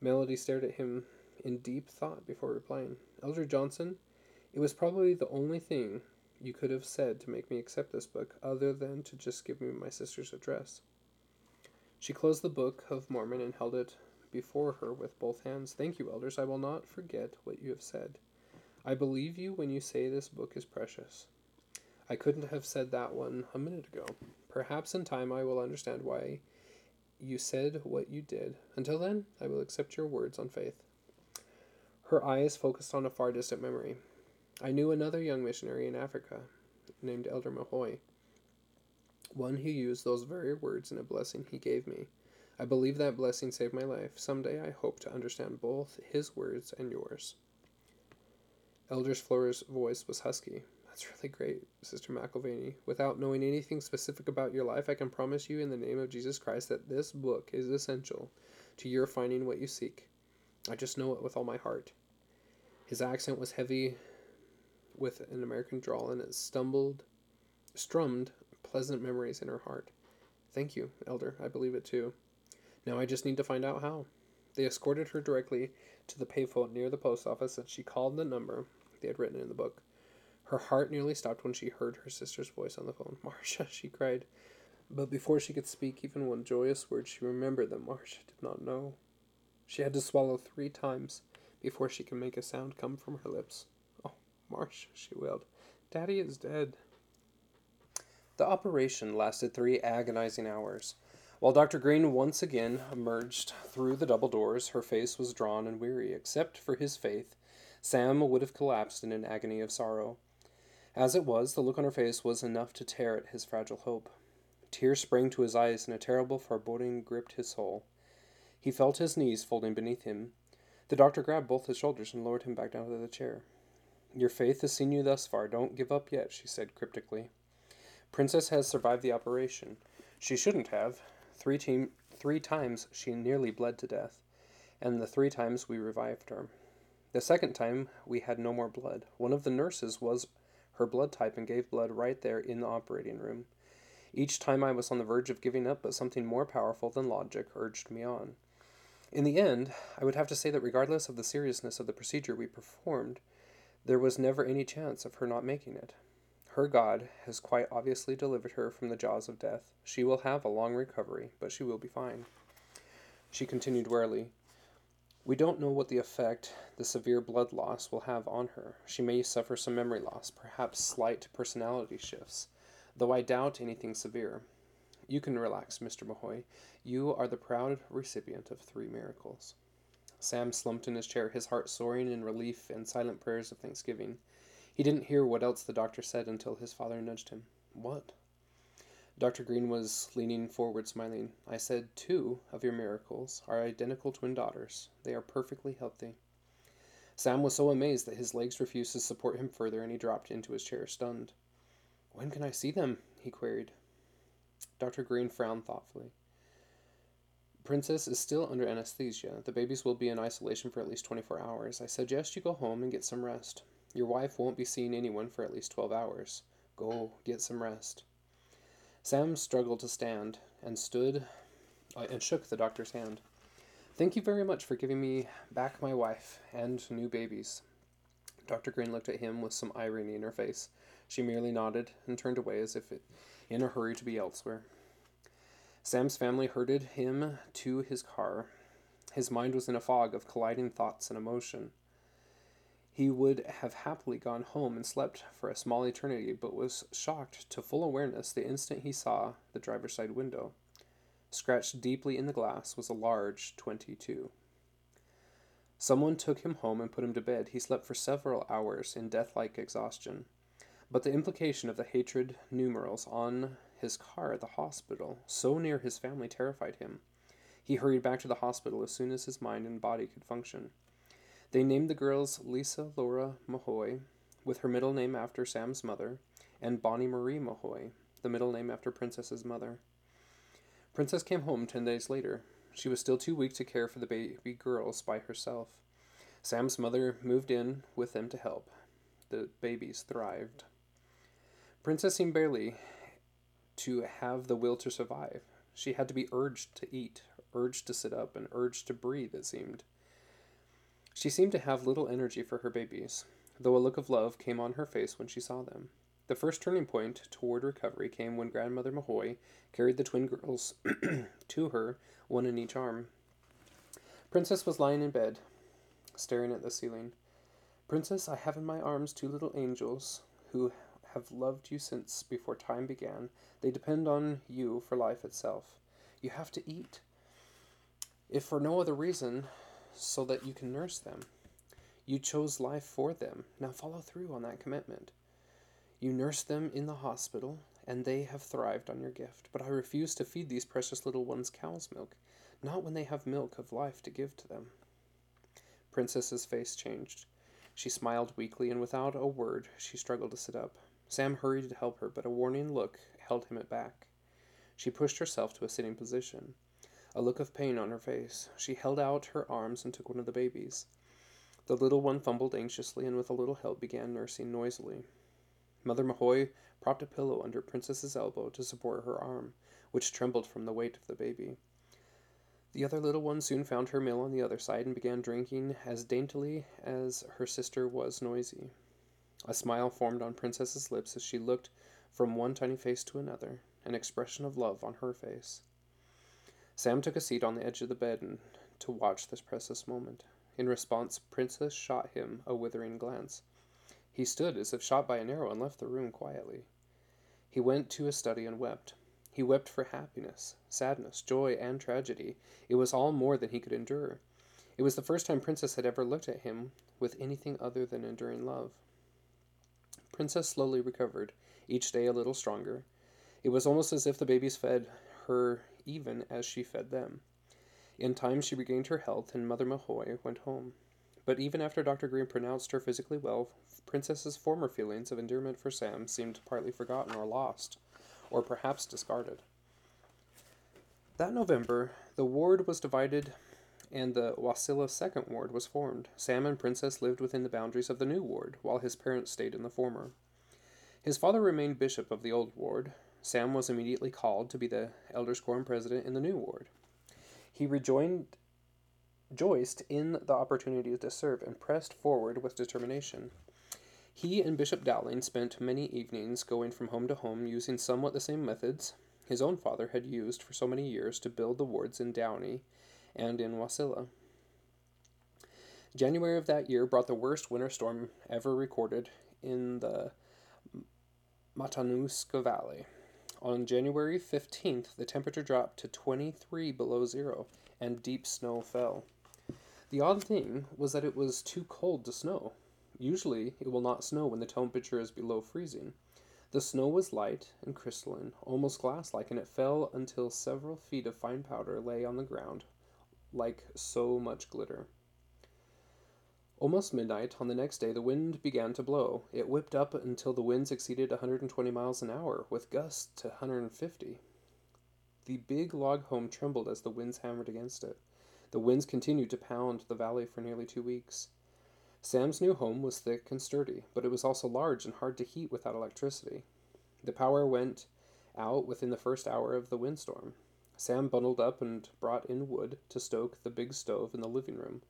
Melody stared at him in deep thought before replying. Elder Johnson, It was probably the only thing you could have said to make me accept this book, other than to just give me my sister's address. She closed the Book of Mormon and held it before her with both hands. Thank you, elders. I will not forget what you have said. I believe you when you say this book is precious. I couldn't have said that one a minute ago. Perhaps in time I will understand why you said what you did. Until then, I will accept your words on faith. Her eyes focused on a far distant memory. I knew another young missionary in Africa named Elder Mahoy, one who used those very words in a blessing he gave me. I believe that blessing saved my life. Someday I hope to understand both his words and yours. Elder Fleur's voice was husky. That's really great, Sister McIlvaney. Without knowing anything specific about your life, I can promise you in the name of Jesus Christ that this book is essential to your finding what you seek. I just know it with all my heart. His accent was heavy with an American drawl, and it stumbled, strummed pleasant memories in her heart. Thank you, Elder. I believe it too. Now I just need to find out how. They escorted her directly to the payphone near the post office, and she called the number they had written in the book. Her heart nearly stopped when she heard her sister's voice on the phone. Marcia, she cried. But before she could speak even one joyous word, she remembered that Marcia did not know. She had to swallow three times before she could make a sound come from her lips. Oh, Marcia, she wailed. Daddy is dead. The operation lasted three agonizing hours. While Dr. Green once again emerged through the double doors, her face was drawn and weary. Except for his faith, Sam would have collapsed in an agony of sorrow. As it was, the look on her face was enough to tear at his fragile hope. Tears sprang to his eyes, and a terrible foreboding gripped his soul. He felt his knees folding beneath him. The doctor grabbed both his shoulders and lowered him back down to the chair. Your faith has seen you thus far. Don't give up yet, she said cryptically. Princess has survived the operation. She shouldn't have. Three, three times she nearly bled to death, and the three times we revived her. The second time we had no more blood. One of the nurses was her blood type and gave blood right there in the operating room. Each time I was on the verge of giving up, but something more powerful than logic urged me on. In the end, I would have to say that regardless of the seriousness of the procedure we performed, there was never any chance of her not making it. Her God has quite obviously delivered her from the jaws of death. She will have a long recovery, but she will be fine. She continued warily. We don't know what the effect the severe blood loss will have on her. She may suffer some memory loss, perhaps slight personality shifts, though I doubt anything severe. You can relax, Mr. Mahoy. You are the proud recipient of three miracles. Sam slumped in his chair, his heart soaring in relief and silent prayers of thanksgiving. He didn't hear what else the doctor said until his father nudged him. What? Dr. Green was leaning forward, smiling. I said two of your miracles are identical twin daughters. They are perfectly healthy. Sam was so amazed that his legs refused to support him further and he dropped into his chair, stunned. When can I see them? he queried. Dr. Green frowned thoughtfully. Princess is still under anesthesia. The babies will be in isolation for at least 24 hours. I suggest you go home and get some rest. Your wife won't be seeing anyone for at least 12 hours. Go get some rest. Sam struggled to stand and stood uh, and shook the doctor's hand. Thank you very much for giving me back my wife and new babies. Dr. Green looked at him with some irony in her face. She merely nodded and turned away as if in a hurry to be elsewhere. Sam's family herded him to his car. His mind was in a fog of colliding thoughts and emotion. He would have happily gone home and slept for a small eternity, but was shocked to full awareness the instant he saw the driver's side window. Scratched deeply in the glass was a large 22. Someone took him home and put him to bed. He slept for several hours in death like exhaustion. But the implication of the hatred numerals on his car at the hospital, so near his family, terrified him. He hurried back to the hospital as soon as his mind and body could function. They named the girls Lisa Laura Mahoy, with her middle name after Sam's mother, and Bonnie Marie Mahoy, the middle name after Princess's mother. Princess came home ten days later. She was still too weak to care for the baby girls by herself. Sam's mother moved in with them to help. The babies thrived. Princess seemed barely to have the will to survive. She had to be urged to eat, urged to sit up, and urged to breathe, it seemed. She seemed to have little energy for her babies. though a look of love came on her face when she saw them. The first turning point toward recovery came when Grandmother Mahoy carried the twin girls to her, one in each arm. Princess was lying in bed, staring at the ceiling. Princess, I have in my arms two little angels who have loved you since before time began. They depend on you for life itself. You have to eat, if for no other reason, so that you can nurse them. You chose life for them. Now follow through on that commitment. You nursed them in the hospital, and they have thrived on your gift. But I refuse to feed these precious little ones cow's milk, not when they have milk of life to give to them. Princess's face changed. She smiled weakly, and without a word, she struggled to sit up. Sam hurried to help her, but a warning look held him back. She pushed herself to a sitting position, a look of pain on her face. She held out her arms and took one of the babies. The little one fumbled anxiously and with a little help began nursing noisily. Mother Mahoy propped a pillow under Princess's elbow to support her arm, which trembled from the weight of the baby. The other little one soon found her meal on the other side and began drinking as daintily as her sister was noisy. A smile formed on Princess's lips as she looked from one tiny face to another, an expression of love on her face. Sam took a seat on the edge of the bed and to watch this precious moment. In response, Princess shot him a withering glance. He stood as if shot by an arrow and left the room quietly. He went to his study and wept. He wept for happiness, sadness, joy, and tragedy. It was all more than he could endure. It was the first time Princess had ever looked at him with anything other than enduring love. Princess slowly recovered, each day a little stronger. It was almost as if the babies fed her even as she fed them. In time she regained her health, and Mother Mahoy went home. But even after Dr. Green pronounced her physically well, Princess's former feelings of endearment for Sam seemed partly forgotten or lost, or perhaps discarded. That November, the ward was divided and the Wasilla Second Ward was formed. Sam and Princess lived within the boundaries of the new ward, while his parents stayed in the former. His father remained bishop of the old ward. Sam was immediately called to be the elders quorum president in the new ward. He rejoined rejoiced in the opportunity to serve and pressed forward with determination. He and Bishop Dowling spent many evenings going from home to home using somewhat the same methods his own father had used for so many years to build the wards in Downey and in Wasilla. January of that year brought the worst winter storm ever recorded in the Matanuska Valley. On January 15th, the temperature dropped to 23 below zero and deep snow fell. The odd thing was that it was too cold to snow. Usually, it will not snow when the temperature is below freezing. The snow was light and crystalline, almost glass like, and it fell until several feet of fine powder lay on the ground like so much glitter. Almost midnight on the next day, the wind began to blow. It whipped up until the winds exceeded 120 miles an hour, with gusts to 150. The big log home trembled as the winds hammered against it. The winds continued to pound the valley for nearly two weeks. Sam's new home was thick and sturdy, but it was also large and hard to heat without electricity. The power went out within the first hour of the windstorm. Sam bundled up and brought in wood to stoke the big stove in the living room.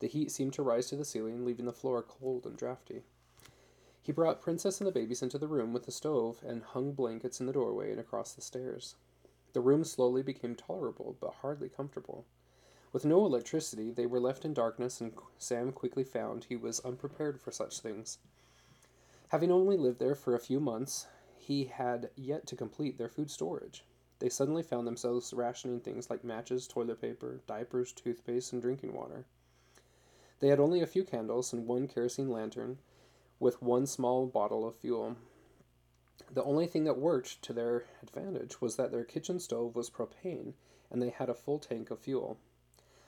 The heat seemed to rise to the ceiling, leaving the floor cold and drafty. He brought Princess and the babies into the room with the stove and hung blankets in the doorway and across the stairs. The room slowly became tolerable, but hardly comfortable. With no electricity, they were left in darkness, and Sam quickly found he was unprepared for such things. Having only lived there for a few months, he had yet to complete their food storage. They suddenly found themselves rationing things like matches, toilet paper, diapers, toothpaste, and drinking water. They had only a few candles and one kerosene lantern, with one small bottle of fuel. The only thing that worked to their advantage was that their kitchen stove was propane, and they had a full tank of fuel.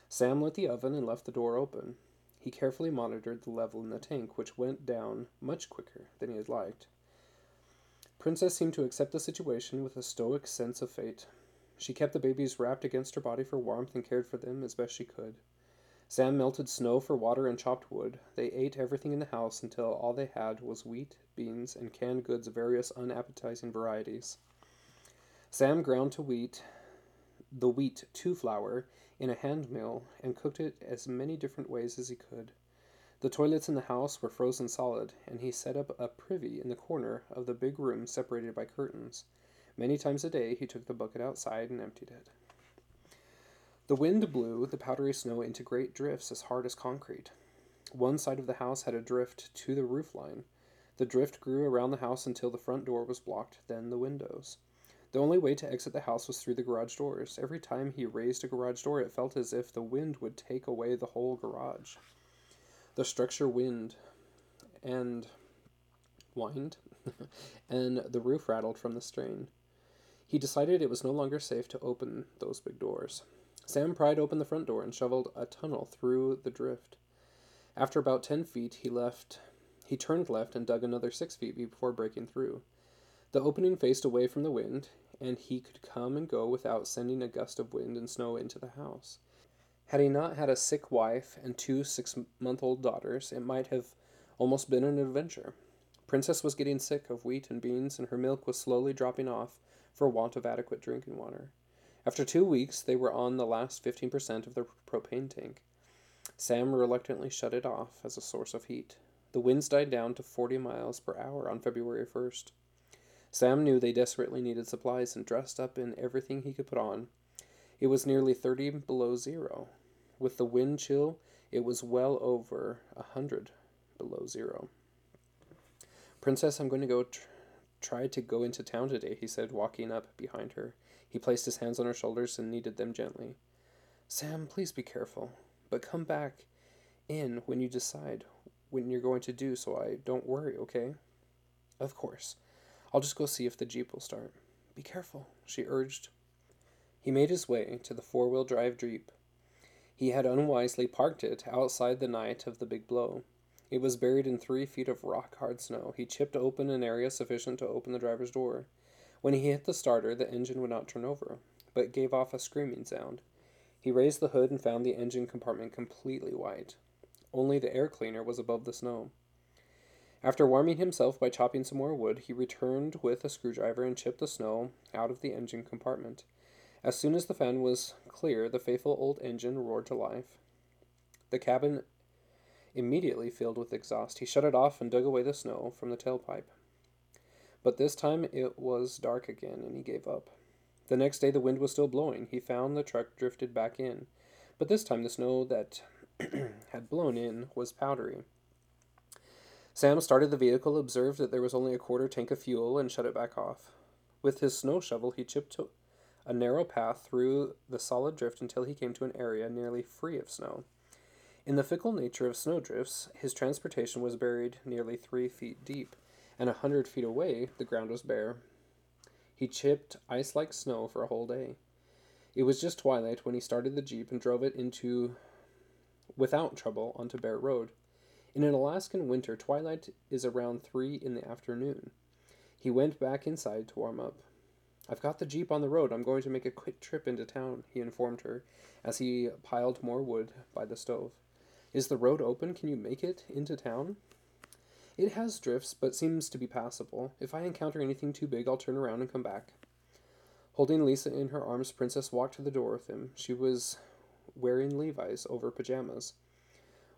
Sam lit the oven and left the door open. He carefully monitored the level in the tank, which went down much quicker than he had liked. Princess seemed to accept the situation with a stoic sense of fate. She kept the babies wrapped against her body for warmth and cared for them as best she could. Sam melted snow for water and chopped wood. They ate everything in the house until all they had was wheat, beans, and canned goods of various unappetizing varieties. Sam ground to wheat the wheat to flour in a hand mill and cooked it as many different ways as he could. The toilets in the house were frozen solid, and he set up a privy in the corner of the big room separated by curtains. Many times a day he took the bucket outside and emptied it. The wind blew the powdery snow into great drifts as hard as concrete. One side of the house had a drift to the roof line. The drift grew around the house until the front door was blocked, then the windows. The only way to exit the house was through the garage doors. Every time he raised a garage door, it felt as if the wind would take away the whole garage. The structure wind and whined, and the roof rattled from the strain. He decided it was no longer safe to open those big doors. Sam pried open the front door and shoveled a tunnel through the drift. After about ten feet, he left. He turned left and dug another six feet before breaking through. The opening faced away from the wind, and he could come and go without sending a gust of wind and snow into the house. Had he not had a sick wife and two six month old daughters, it might have almost been an adventure. Princess was getting sick of wheat and beans, and her milk was slowly dropping off for want of adequate drinking water. After two weeks, they were on the last 15% of their propane tank. Sam reluctantly shut it off as a source of heat. The winds died down to 40 miles per hour on February 1st. Sam knew they desperately needed supplies and dressed up in everything he could put on. It was nearly 30 below zero. With the wind chill, it was well over a 100 below zero. Princess, I'm going to go tr- try to go into town today, he said, walking up behind her. He placed his hands on her shoulders and kneaded them gently. Sam, please be careful, but come back in when you decide when you're going to do so I don't worry, okay? Of course. I'll just go see if the Jeep will start. Be careful, she urged. He made his way to the four wheel drive Jeep. He had unwisely parked it outside the night of the big blow. It was buried in three feet of rock hard snow. He chipped open an area sufficient to open the driver's door. When he hit the starter, the engine would not turn over, but gave off a screaming sound. He raised the hood and found the engine compartment completely white. Only the air cleaner was above the snow. After warming himself by chopping some more wood, he returned with a screwdriver and chipped the snow out of the engine compartment. As soon as the fan was clear, the faithful old engine roared to life. The cabin immediately filled with exhaust. He shut it off and dug away the snow from the tailpipe. But this time it was dark again, and he gave up. The next day the wind was still blowing. He found the truck drifted back in, but this time the snow that had blown in was powdery. Sam started the vehicle, observed that there was only a quarter tank of fuel, and shut it back off. With his snow shovel, he chipped a narrow path through the solid drift until he came to an area nearly free of snow. In the fickle nature of snowdrifts, his transportation was buried nearly three feet deep, and a hundred feet away the ground was bare. He chipped ice like snow for a whole day. It was just twilight when he started the jeep and drove it into without trouble onto Bear Road. In an Alaskan winter, twilight is around three in the afternoon. He went back inside to warm up. I've got the Jeep on the road. I'm going to make a quick trip into town, he informed her as he piled more wood by the stove. Is the road open? Can you make it into town? It has drifts, but seems to be passable. If I encounter anything too big, I'll turn around and come back. Holding Lisa in her arms, Princess walked to the door with him. She was wearing Levi's over pajamas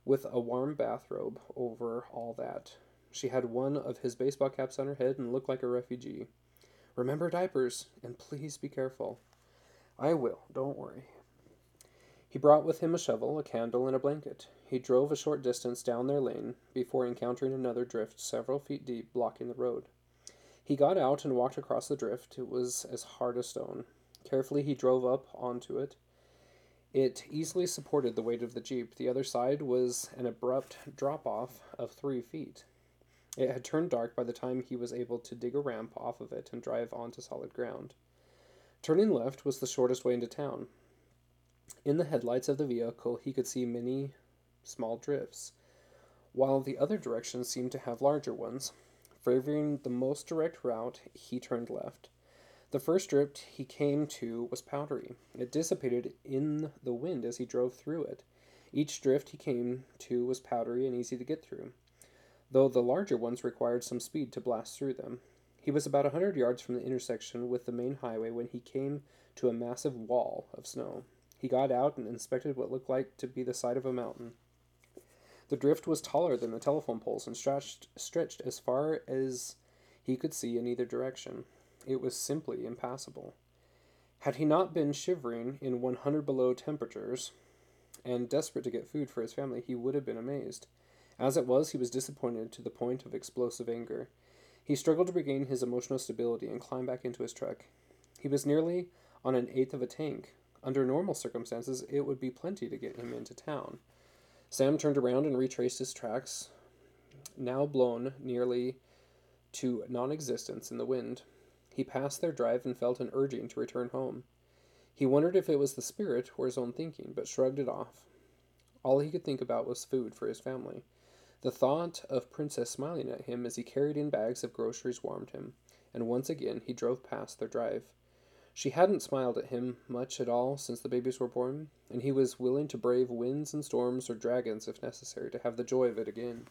with a warm bathrobe over all that. She had one of his baseball caps on her head and looked like a refugee. Remember diapers, and please be careful. I will, don't worry. He brought with him a shovel, a candle, and a blanket. He drove a short distance down their lane before encountering another drift several feet deep, blocking the road. He got out and walked across the drift. It was as hard as stone. Carefully, he drove up onto it it easily supported the weight of the Jeep. The other side was an abrupt drop off of three feet. It had turned dark by the time he was able to dig a ramp off of it and drive onto solid ground. Turning left was the shortest way into town. In the headlights of the vehicle, he could see many small drifts, while the other direction seemed to have larger ones. Favoring the most direct route, he turned left. The first drift he came to was powdery. It dissipated in the wind as he drove through it. Each drift he came to was powdery and easy to get through, though the larger ones required some speed to blast through them. He was about a hundred yards from the intersection with the main highway when he came to a massive wall of snow. He got out and inspected what looked like to be the side of a mountain. The drift was taller than the telephone poles and stretched, stretched as far as he could see in either direction. It was simply impassable. Had he not been shivering in 100 below temperatures and desperate to get food for his family, he would have been amazed. As it was, he was disappointed to the point of explosive anger. He struggled to regain his emotional stability and climb back into his truck. He was nearly on an eighth of a tank. Under normal circumstances, it would be plenty to get him into town. Sam turned around and retraced his tracks, now blown nearly to non existence in the wind. He passed their drive and felt an urging to return home. He wondered if it was the spirit or his own thinking, but shrugged it off. All he could think about was food for his family. The thought of Princess smiling at him as he carried in bags of groceries warmed him, and once again he drove past their drive. She hadn't smiled at him much at all since the babies were born, and he was willing to brave winds and storms or dragons if necessary to have the joy of it again.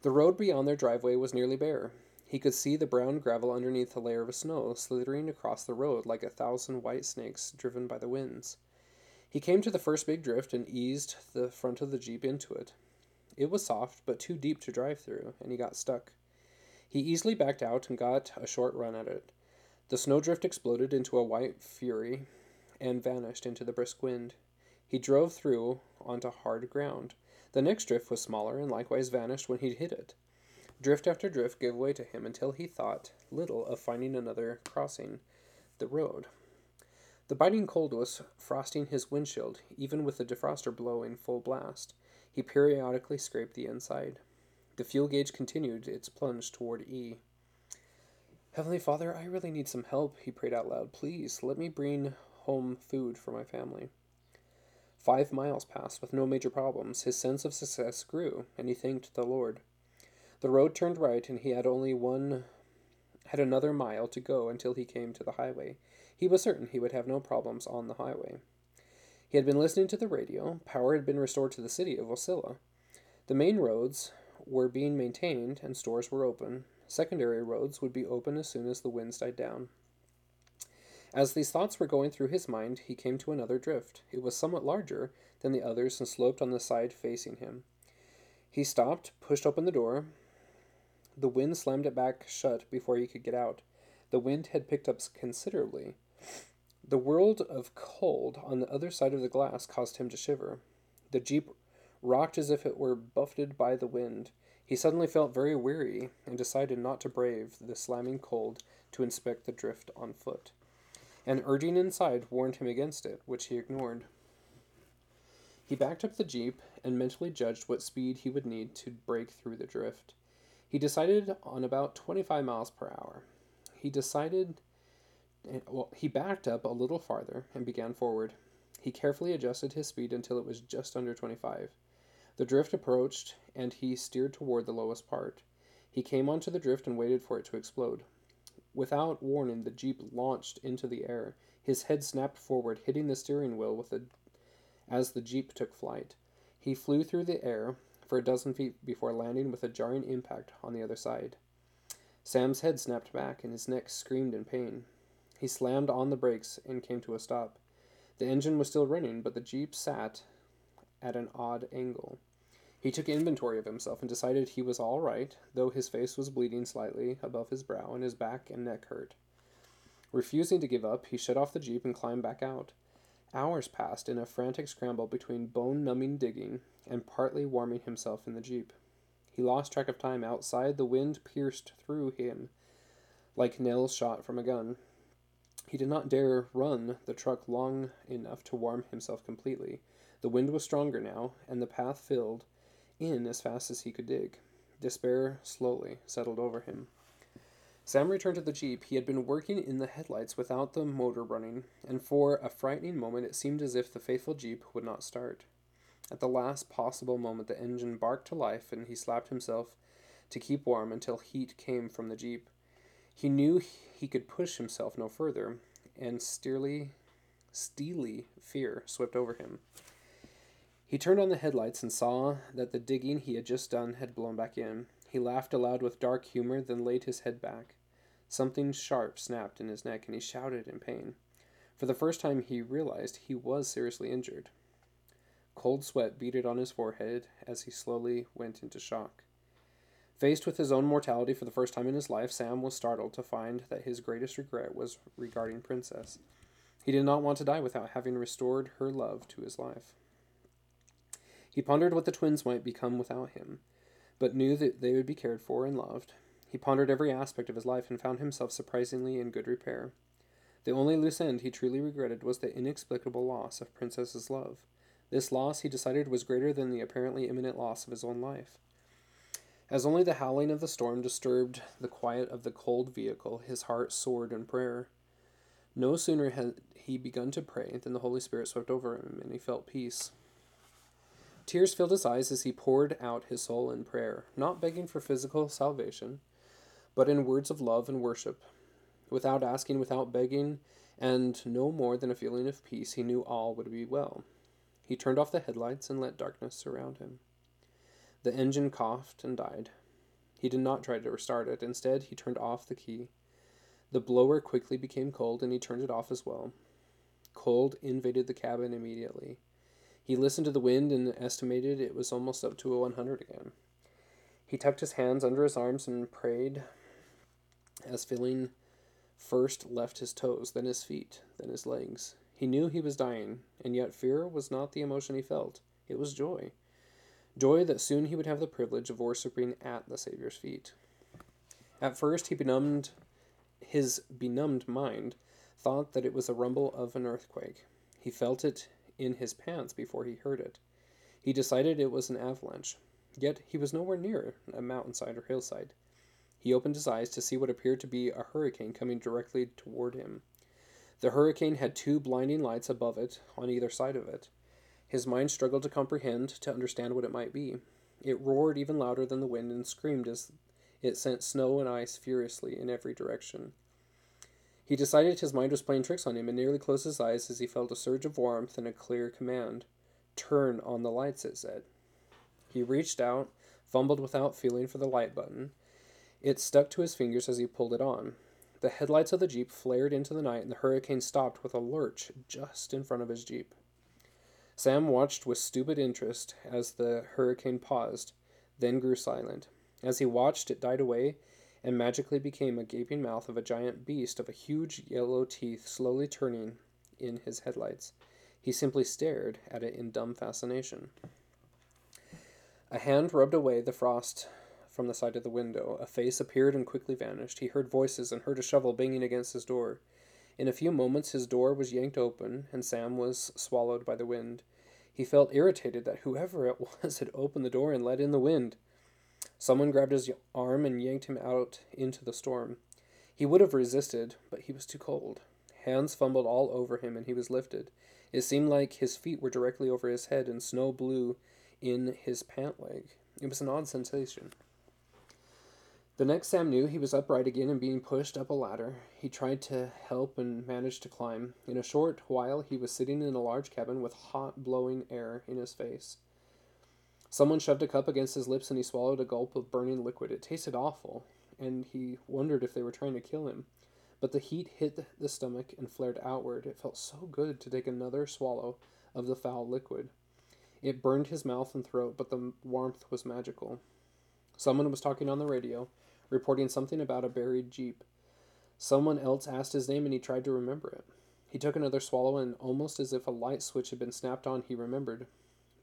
The road beyond their driveway was nearly bare. He could see the brown gravel underneath a layer of snow slithering across the road like a thousand white snakes driven by the winds. He came to the first big drift and eased the front of the Jeep into it. It was soft, but too deep to drive through, and he got stuck. He easily backed out and got a short run at it. The snowdrift exploded into a white fury and vanished into the brisk wind. He drove through onto hard ground. The next drift was smaller and likewise vanished when he hit it. Drift after drift gave way to him until he thought little of finding another crossing the road. The biting cold was frosting his windshield, even with the defroster blowing full blast. He periodically scraped the inside. The fuel gauge continued its plunge toward E. Heavenly Father, I really need some help, he prayed out loud. Please, let me bring home food for my family. Five miles passed with no major problems. His sense of success grew, and he thanked the Lord. The road turned right, and he had only one had another mile to go until he came to the highway. He was certain he would have no problems on the highway. He had been listening to the radio. Power had been restored to the city of Wasilla. The main roads were being maintained and stores were open. Secondary roads would be open as soon as the winds died down. As these thoughts were going through his mind, he came to another drift. It was somewhat larger than the others and sloped on the side facing him. He stopped, pushed open the door, the wind slammed it back shut before he could get out. The wind had picked up considerably. The world of cold on the other side of the glass caused him to shiver. The jeep rocked as if it were buffeted by the wind. He suddenly felt very weary and decided not to brave the slamming cold to inspect the drift on foot. An urging inside warned him against it, which he ignored. He backed up the jeep and mentally judged what speed he would need to break through the drift. He decided on about 25 miles per hour. He decided, eh, well, he backed up a little farther and began forward. He carefully adjusted his speed until it was just under 25. The drift approached, and he steered toward the lowest part. He came onto the drift and waited for it to explode. Without warning, the jeep launched into the air. His head snapped forward, hitting the steering wheel with a, as the jeep took flight. He flew through the air, for a dozen feet before landing with a jarring impact on the other side. Sam's head snapped back and his neck screamed in pain. He slammed on the brakes and came to a stop. The engine was still running, but the Jeep sat at an odd angle. He took inventory of himself and decided he was all right, though his face was bleeding slightly above his brow and his back and neck hurt. Refusing to give up, he shut off the Jeep and climbed back out. Hours passed in a frantic scramble between bone numbing digging and partly warming himself in the Jeep. He lost track of time outside. The wind pierced through him like nails shot from a gun. He did not dare run the truck long enough to warm himself completely. The wind was stronger now, and the path filled in as fast as he could dig. Despair slowly settled over him. Sam returned to the Jeep. He had been working in the headlights without the motor running, and for a frightening moment it seemed as if the faithful Jeep would not start. At the last possible moment, the engine barked to life, and he slapped himself to keep warm until heat came from the Jeep. He knew he could push himself no further, and steely, steely fear swept over him. He turned on the headlights and saw that the digging he had just done had blown back in. He laughed aloud with dark humor, then laid his head back. Something sharp snapped in his neck, and he shouted in pain. For the first time, he realized he was seriously injured. cold sweat beaded on his forehead as he slowly went into shock. Faced with his own mortality for the first time in his life, Sam was startled to find that his greatest regret was regarding Princess. He did not want to die without having restored her love to his life. He pondered what the twins might become without him, but knew that they would be cared for and loved. He pondered every aspect of his life and found himself surprisingly in good repair. The only loose end he truly regretted was the inexplicable loss of Princess's love. This loss, he decided, was greater than the apparently imminent loss of his own life. As only the howling of the storm disturbed the quiet of the cold vehicle, his heart soared in prayer. No sooner had he begun to pray than the Holy Spirit swept over him, and he felt peace. Tears filled his eyes as he poured out his soul in prayer, not begging for physical salvation, but in words of love and worship. Without asking, without begging, and no more than a feeling of peace, he knew all would be well. He turned off the headlights and let darkness surround him. The engine coughed and died. He did not try to restart it. Instead, he turned off the key. The blower quickly became cold, and he turned it off as well. Cold invaded the cabin immediately. He listened to the wind and estimated it was almost up to a 100 again. He tucked his hands under his arms and prayed as feeling first left his toes, then his feet, then his legs. He knew he was dying, and yet fear was not the emotion he felt. It was joy joy that soon he would have the privilege of worshipping at the Saviour's feet. At first, he benumbed his benumbed mind thought that it was a rumble of an earthquake. He felt it in his pants before he heard it. He decided it was an avalanche. Yet he was nowhere near a mountainside or hillside. He opened his eyes to see what appeared to be a hurricane coming directly toward him. The hurricane had two blinding lights above it on either side of it. His mind struggled to comprehend, to understand what it might be. It roared even louder than the wind and screamed as it sent snow and ice furiously in every direction. He decided his mind was playing tricks on him and nearly closed his eyes as he felt a surge of warmth and a clear command. Turn on the lights, it said. He reached out, fumbled without feeling for the light button. It stuck to his fingers as he pulled it on. The headlights of the Jeep flared into the night and the hurricane stopped with a lurch just in front of his Jeep. Sam watched with stupid interest as the hurricane paused, then grew silent. As he watched, it died away and magically became a gaping mouth of a giant beast of a huge yellow teeth slowly turning in his headlights. He simply stared at it in dumb fascination. A hand rubbed away the frost from the side of the window. A face appeared and quickly vanished. He heard voices and heard a shovel banging against his door. In a few moments his door was yanked open, and Sam was swallowed by the wind. He felt irritated that whoever it was had opened the door and let in the wind. Someone grabbed his arm and yanked him out into the storm. He would have resisted, but he was too cold. Hands fumbled all over him, and he was lifted. It seemed like his feet were directly over his head, and snow blew in his pant leg. It was an odd sensation. The next Sam knew, he was upright again and being pushed up a ladder. He tried to help and managed to climb. In a short while, he was sitting in a large cabin with hot, blowing air in his face. Someone shoved a cup against his lips and he swallowed a gulp of burning liquid. It tasted awful, and he wondered if they were trying to kill him. But the heat hit the stomach and flared outward. It felt so good to take another swallow of the foul liquid. It burned his mouth and throat, but the warmth was magical. Someone was talking on the radio reporting something about a buried Jeep. Someone else asked his name and he tried to remember it. He took another swallow and, almost as if a light switch had been snapped on, he remembered.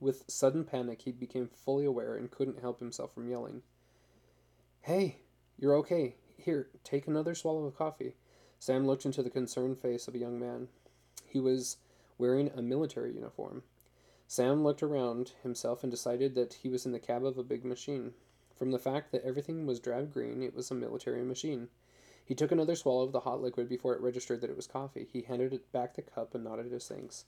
With sudden panic, he became fully aware and couldn't help himself from yelling. Hey, you're okay. Here, take another swallow of coffee. Sam looked into the concerned face of a young man. He was wearing a military uniform. Sam looked around himself and decided that he was in the cab of a big machine. From the fact that everything was drab green, it was a military machine. He took another swallow of the hot liquid before it registered that it was coffee. He handed it back the cup and nodded his thanks.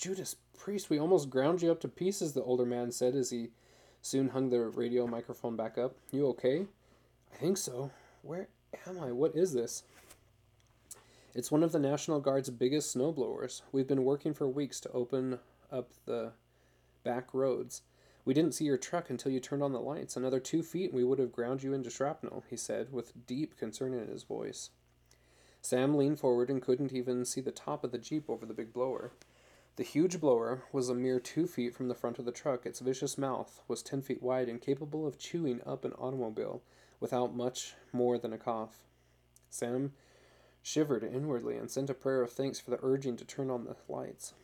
Judas Priest, we almost ground you up to pieces, the older man said as he soon hung the radio microphone back up. You okay? I think so. Where am I? What is this? It's one of the National Guard's biggest snowblowers. We've been working for weeks to open up the back roads. We didn't see your truck until you turned on the lights. Another two feet and we would have ground you into shrapnel, he said, with deep concern in his voice. Sam leaned forward and couldn't even see the top of the Jeep over the big blower. The huge blower was a mere two feet from the front of the truck. Its vicious mouth was ten feet wide and capable of chewing up an automobile without much more than a cough. Sam shivered inwardly and sent a prayer of thanks for the urging to turn on the lights.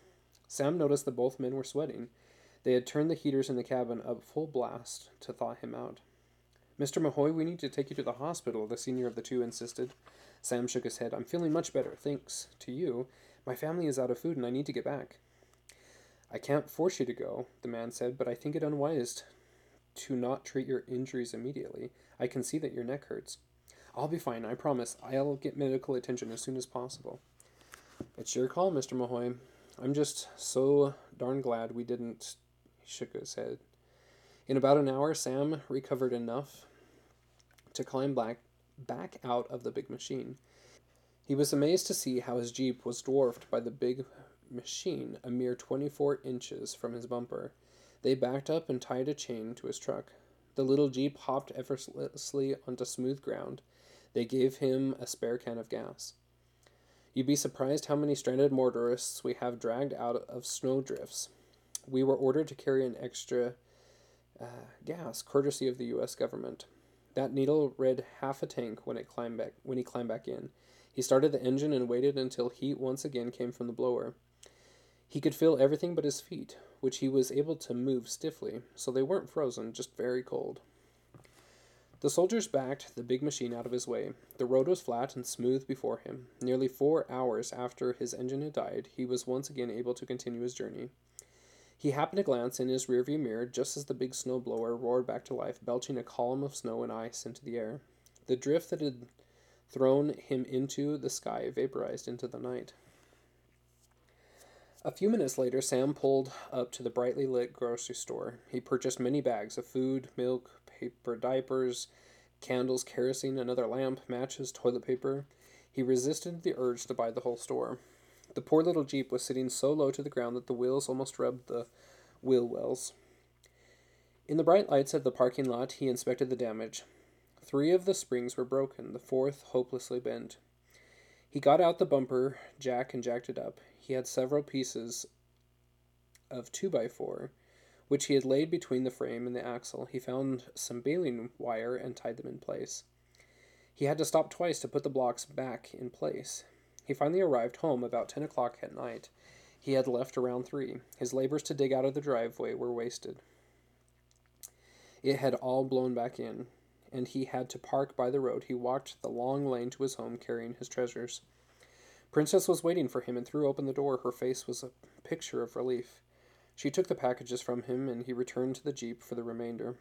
Sam noticed that both men were sweating. They had turned the heaters in the cabin up full blast to thaw him out. Mr. Mahoy, we need to take you to the hospital, the senior of the two insisted. Sam shook his head. I'm feeling much better, thanks to you. My family is out of food and I need to get back. I can't force you to go, the man said, but I think it unwise to not treat your injuries immediately. I can see that your neck hurts. I'll be fine, I promise. I'll get medical attention as soon as possible. It's your call, Mr. Mahoy. I'm just so darn glad we didn't. He shook his head. In about an hour, Sam recovered enough to climb back, back out of the big machine. He was amazed to see how his Jeep was dwarfed by the big machine, a mere 24 inches from his bumper. They backed up and tied a chain to his truck. The little Jeep hopped effortlessly onto smooth ground. They gave him a spare can of gas. You'd be surprised how many stranded motorists we have dragged out of snowdrifts. We were ordered to carry an extra uh, gas, courtesy of the U.S. government. That needle read half a tank when it climbed back when he climbed back in. He started the engine and waited until heat once again came from the blower. He could feel everything but his feet, which he was able to move stiffly, so they weren't frozen, just very cold. The soldiers backed the big machine out of his way. The road was flat and smooth before him. Nearly four hours after his engine had died, he was once again able to continue his journey. He happened to glance in his rearview mirror just as the big snowblower roared back to life, belching a column of snow and ice into the air. The drift that had thrown him into the sky vaporized into the night. A few minutes later, Sam pulled up to the brightly lit grocery store. He purchased many bags of food, milk, paper diapers, candles, kerosene, another lamp, matches, toilet paper. He resisted the urge to buy the whole store. The poor little Jeep was sitting so low to the ground that the wheels almost rubbed the wheel wells. In the bright lights of the parking lot, he inspected the damage. Three of the springs were broken, the fourth hopelessly bent. He got out the bumper jack and jacked it up. He had several pieces of 2 by 4 which he had laid between the frame and the axle. He found some baling wire and tied them in place. He had to stop twice to put the blocks back in place. He finally arrived home about ten o'clock at night. He had left around three. His labors to dig out of the driveway were wasted. It had all blown back in, and he had to park by the road. He walked the long lane to his home carrying his treasures. Princess was waiting for him and threw open the door. Her face was a picture of relief. She took the packages from him, and he returned to the jeep for the remainder.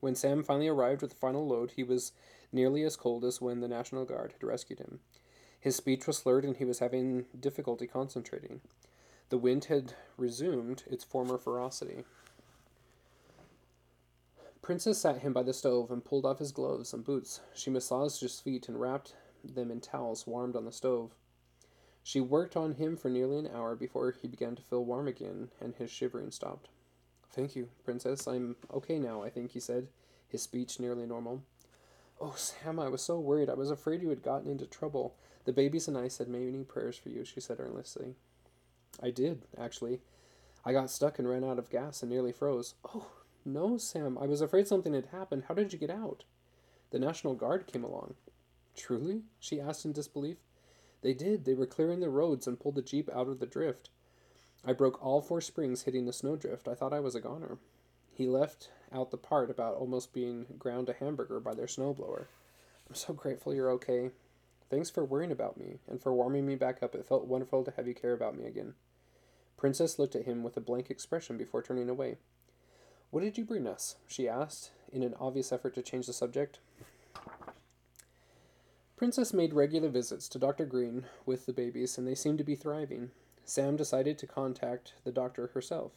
When Sam finally arrived with the final load, he was nearly as cold as when the National Guard had rescued him. His speech was slurred and he was having difficulty concentrating. The wind had resumed its former ferocity. Princess sat him by the stove and pulled off his gloves and boots. She massaged his feet and wrapped them in towels warmed on the stove. She worked on him for nearly an hour before he began to feel warm again and his shivering stopped. Thank you, Princess. I'm okay now, I think, he said, his speech nearly normal. Oh, Sam, I was so worried. I was afraid you had gotten into trouble. The babies and I said many prayers for you, she said earnestly. I did, actually. I got stuck and ran out of gas and nearly froze. Oh, no, Sam. I was afraid something had happened. How did you get out? The National Guard came along. Truly? she asked in disbelief. They did. They were clearing the roads and pulled the Jeep out of the drift. I broke all four springs hitting the snowdrift. I thought I was a goner. He left out the part about almost being ground to hamburger by their snowblower. I'm so grateful you're okay. Thanks for worrying about me and for warming me back up. It felt wonderful to have you care about me again. Princess looked at him with a blank expression before turning away. What did you bring us? she asked, in an obvious effort to change the subject. Princess made regular visits to Dr. Green with the babies, and they seemed to be thriving. Sam decided to contact the doctor herself.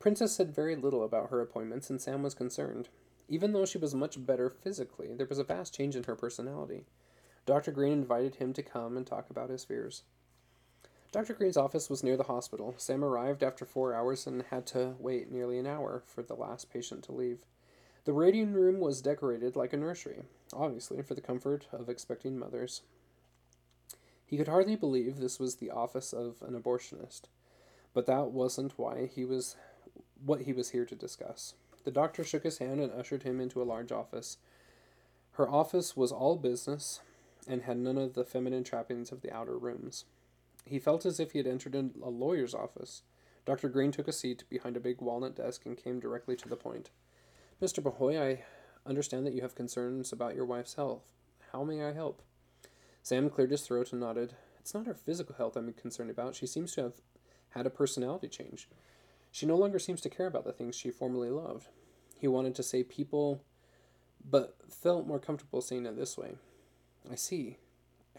Princess said very little about her appointments, and Sam was concerned. Even though she was much better physically, there was a vast change in her personality. Dr. Green invited him to come and talk about his fears. Dr. Green's office was near the hospital. Sam arrived after four hours and had to wait nearly an hour for the last patient to leave. The waiting room was decorated like a nursery, obviously for the comfort of expecting mothers. He could hardly believe this was the office of an abortionist, But that wasn't why he was what he was here to discuss. The doctor shook his hand and ushered him into a large office. Her office was all business and had none of the feminine trappings of the outer rooms. He felt as if he had entered a lawyer's office. Dr. Green took a seat behind a big walnut desk and came directly to the point. Mr. Mahoy, I understand that you have concerns about your wife's health. How may I help? Sam cleared his throat and nodded. It's not her physical health I'm concerned about. She seems to have had a personality change. She no longer seems to care about the things she formerly loved. He wanted to say people, but felt more comfortable saying it this way. I see.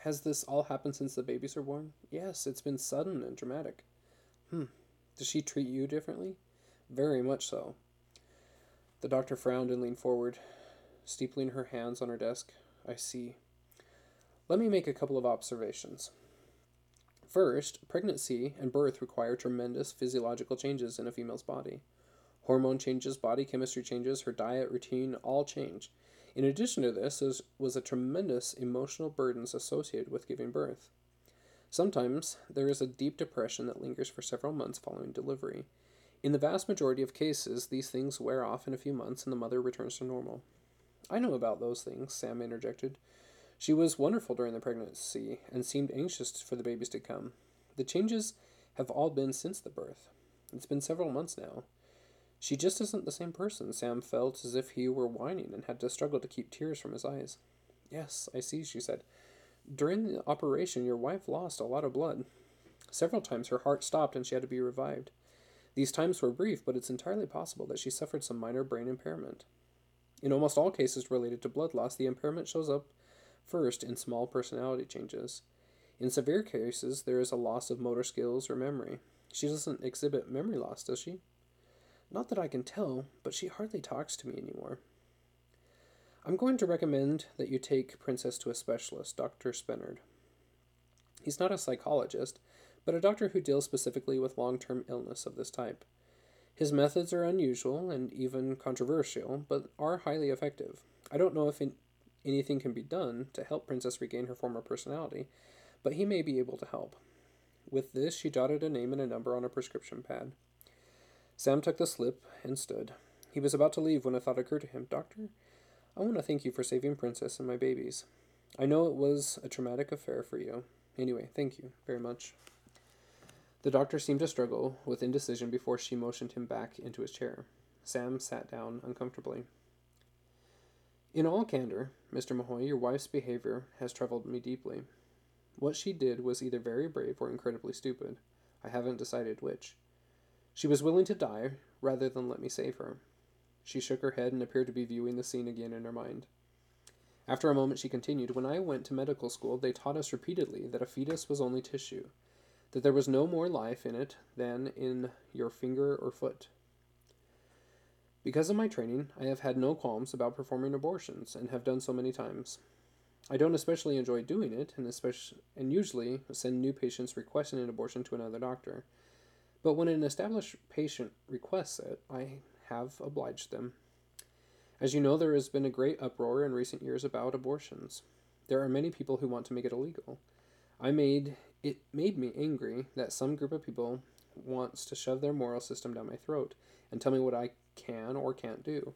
Has this all happened since the babies were born? Yes, it's been sudden and dramatic. Hmm. Does she treat you differently? Very much so. The doctor frowned and leaned forward, steepling her hands on her desk. I see. Let me make a couple of observations. First, pregnancy and birth require tremendous physiological changes in a female's body. Hormone changes, body chemistry changes, her diet, routine all change. In addition to this, there was a tremendous emotional burdens associated with giving birth. Sometimes there is a deep depression that lingers for several months following delivery. In the vast majority of cases, these things wear off in a few months and the mother returns to normal. I know about those things, Sam interjected. She was wonderful during the pregnancy and seemed anxious for the babies to come. The changes have all been since the birth. It's been several months now. She just isn't the same person. Sam felt as if he were whining and had to struggle to keep tears from his eyes. Yes, I see, she said. During the operation, your wife lost a lot of blood. Several times her heart stopped and she had to be revived. These times were brief, but it's entirely possible that she suffered some minor brain impairment. In almost all cases related to blood loss, the impairment shows up First, in small personality changes. In severe cases, there is a loss of motor skills or memory. She doesn't exhibit memory loss, does she? Not that I can tell, but she hardly talks to me anymore. I'm going to recommend that you take Princess to a specialist, Dr. Spennard. He's not a psychologist, but a doctor who deals specifically with long term illness of this type. His methods are unusual and even controversial, but are highly effective. I don't know if anything can be done to help Princess regain her former personality, but he may be able to help. With this, she jotted a name and a number on a prescription pad. Sam took the slip and stood. He was about to leave when a thought occurred to him. Doctor, I want to thank you for saving Princess and my babies. I know it was a traumatic affair for you. Anyway, thank you very much. The doctor seemed to struggle with indecision before she motioned him back into his chair. Sam sat down uncomfortably. In all candor, Mr. Mahoy, your wife's behavior has troubled me deeply. What she did was either very brave or incredibly stupid. I haven't decided which. She was willing to die rather than let me save her. She shook her head and appeared to be viewing the scene again in her mind. After a moment, she continued When I went to medical school, they taught us repeatedly that a fetus was only tissue, that there was no more life in it than in your finger or foot. Because of my training, I have had no qualms about performing abortions and have done so many times. I don't especially enjoy doing it and especially and usually send new patients requesting an abortion to another doctor. But when an established patient requests it, I have obliged them. As you know, there has been a great uproar in recent years about abortions. There are many people who want to make it illegal. I made it made me angry that some group of people wants to shove their moral system down my throat and tell me what I can or can't do.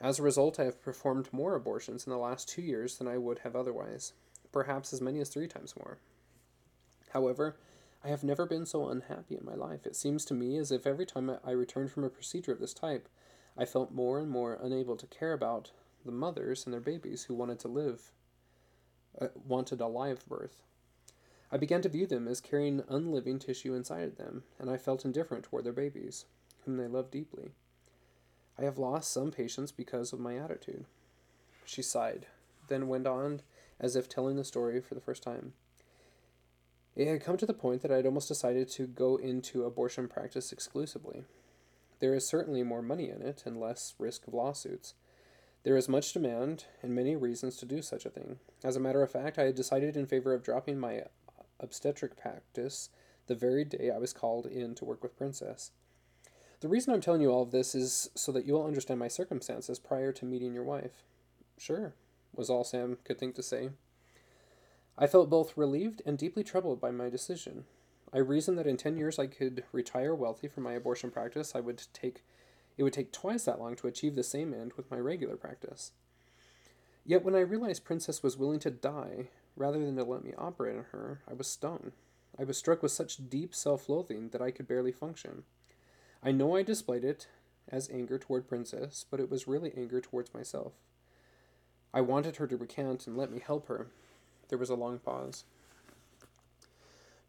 As a result, I have performed more abortions in the last two years than I would have otherwise, perhaps as many as three times more. However, I have never been so unhappy in my life. It seems to me as if every time I returned from a procedure of this type, I felt more and more unable to care about the mothers and their babies who wanted to live, uh, wanted a live birth. I began to view them as carrying unliving tissue inside them, and I felt indifferent toward their babies, whom they loved deeply. I have lost some patients because of my attitude. She sighed, then went on as if telling the story for the first time. It had come to the point that I had almost decided to go into abortion practice exclusively. There is certainly more money in it and less risk of lawsuits. There is much demand and many reasons to do such a thing. As a matter of fact, I had decided in favor of dropping my obstetric practice the very day I was called in to work with Princess. The reason I'm telling you all of this is so that you'll understand my circumstances prior to meeting your wife. Sure, was all Sam could think to say. I felt both relieved and deeply troubled by my decision. I reasoned that in 10 years I could retire wealthy from my abortion practice. I would take it would take twice that long to achieve the same end with my regular practice. Yet when I realized Princess was willing to die rather than to let me operate on her, I was stung. I was struck with such deep self loathing that I could barely function. I know I displayed it as anger toward Princess, but it was really anger towards myself. I wanted her to recant and let me help her. There was a long pause.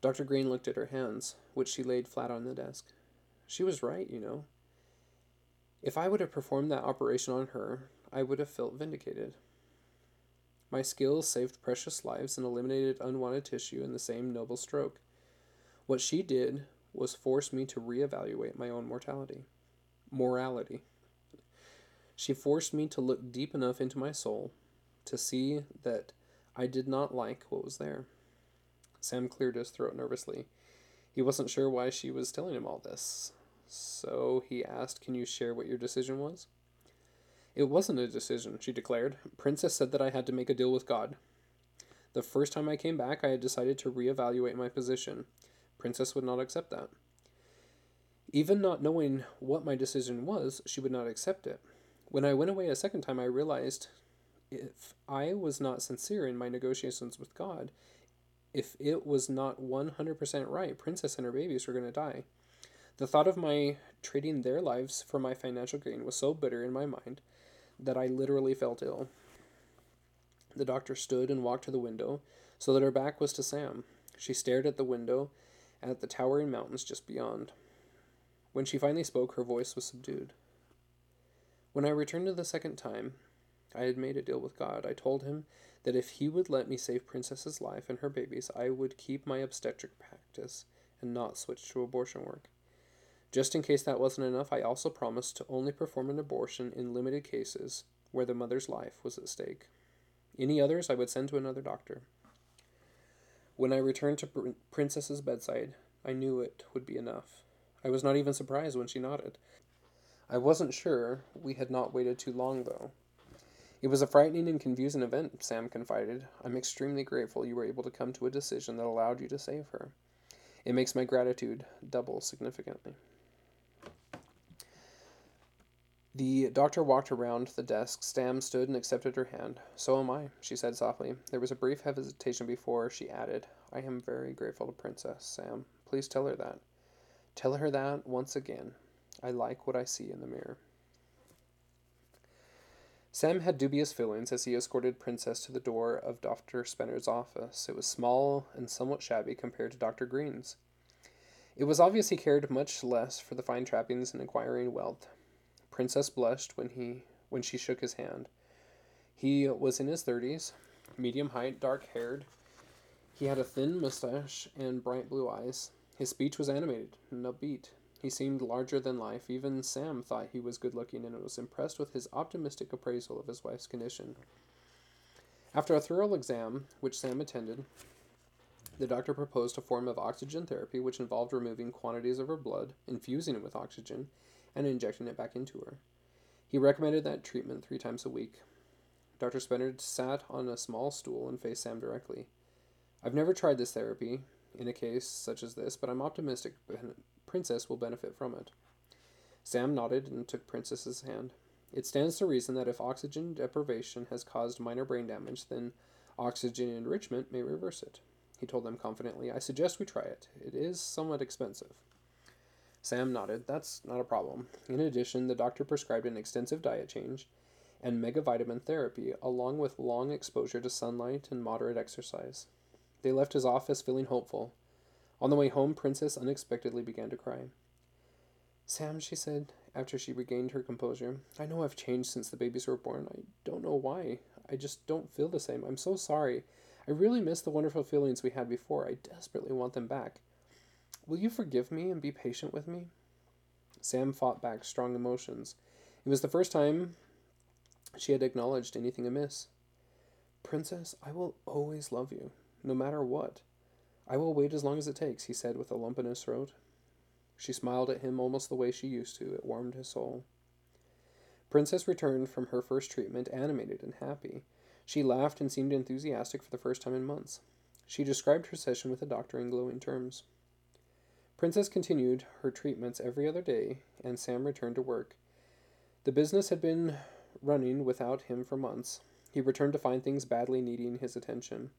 Dr. Green looked at her hands, which she laid flat on the desk. She was right, you know. If I would have performed that operation on her, I would have felt vindicated. My skills saved precious lives and eliminated unwanted tissue in the same noble stroke. What she did was force me to reevaluate my own mortality. Morality. She forced me to look deep enough into my soul to see that I did not like what was there. Sam cleared his throat nervously. He wasn't sure why she was telling him all this. So he asked, Can you share what your decision was? It wasn't a decision, she declared. Princess said that I had to make a deal with God. The first time I came back, I had decided to reevaluate my position. Princess would not accept that. Even not knowing what my decision was, she would not accept it. When I went away a second time, I realized if I was not sincere in my negotiations with God, if it was not 100% right, Princess and her babies were going to die. The thought of my trading their lives for my financial gain was so bitter in my mind that I literally felt ill. The doctor stood and walked to the window so that her back was to Sam. She stared at the window and at the towering mountains just beyond. When she finally spoke, her voice was subdued. When I returned to the second time, I had made a deal with God. I told him that if he would let me save Princess's life and her babies, I would keep my obstetric practice and not switch to abortion work. Just in case that wasn't enough, I also promised to only perform an abortion in limited cases where the mother's life was at stake. Any others I would send to another doctor. When I returned to Pr- Princess's bedside, I knew it would be enough. I was not even surprised when she nodded. I wasn't sure we had not waited too long, though. It was a frightening and confusing event, Sam confided. I'm extremely grateful you were able to come to a decision that allowed you to save her. It makes my gratitude double significantly. The doctor walked around the desk. Sam stood and accepted her hand. So am I, she said softly. There was a brief hesitation before she added, I am very grateful to Princess, Sam. Please tell her that. Tell her that once again. I like what I see in the mirror. Sam had dubious feelings as he escorted Princess to the door of Dr. Spennard's office. It was small and somewhat shabby compared to Dr. Green's. It was obvious he cared much less for the fine trappings and acquiring wealth. Princess blushed when he when she shook his hand. He was in his thirties, medium height, dark haired. He had a thin mustache and bright blue eyes. His speech was animated and upbeat. He seemed larger than life. Even Sam thought he was good looking and was impressed with his optimistic appraisal of his wife's condition. After a thorough exam, which Sam attended, the doctor proposed a form of oxygen therapy which involved removing quantities of her blood, infusing it with oxygen, and injecting it back into her. He recommended that treatment three times a week. Dr. Spennard sat on a small stool and faced Sam directly. I've never tried this therapy in a case such as this, but I'm optimistic Princess will benefit from it. Sam nodded and took Princess's hand. It stands to reason that if oxygen deprivation has caused minor brain damage, then oxygen enrichment may reverse it. He told them confidently, I suggest we try it. It is somewhat expensive. Sam nodded. That's not a problem. In addition, the doctor prescribed an extensive diet change and megavitamin therapy, along with long exposure to sunlight and moderate exercise. They left his office feeling hopeful. On the way home, Princess unexpectedly began to cry. Sam, she said, after she regained her composure, I know I've changed since the babies were born. I don't know why. I just don't feel the same. I'm so sorry. I really miss the wonderful feelings we had before. I desperately want them back. Will you forgive me and be patient with me? Sam fought back strong emotions. It was the first time she had acknowledged anything amiss. Princess, I will always love you, no matter what. I will wait as long as it takes, he said with a lump in his throat. She smiled at him almost the way she used to. It warmed his soul. Princess returned from her first treatment animated and happy. She laughed and seemed enthusiastic for the first time in months. She described her session with the doctor in glowing terms. Princess continued her treatments every other day, and Sam returned to work. The business had been running without him for months. He returned to find things badly needing his attention.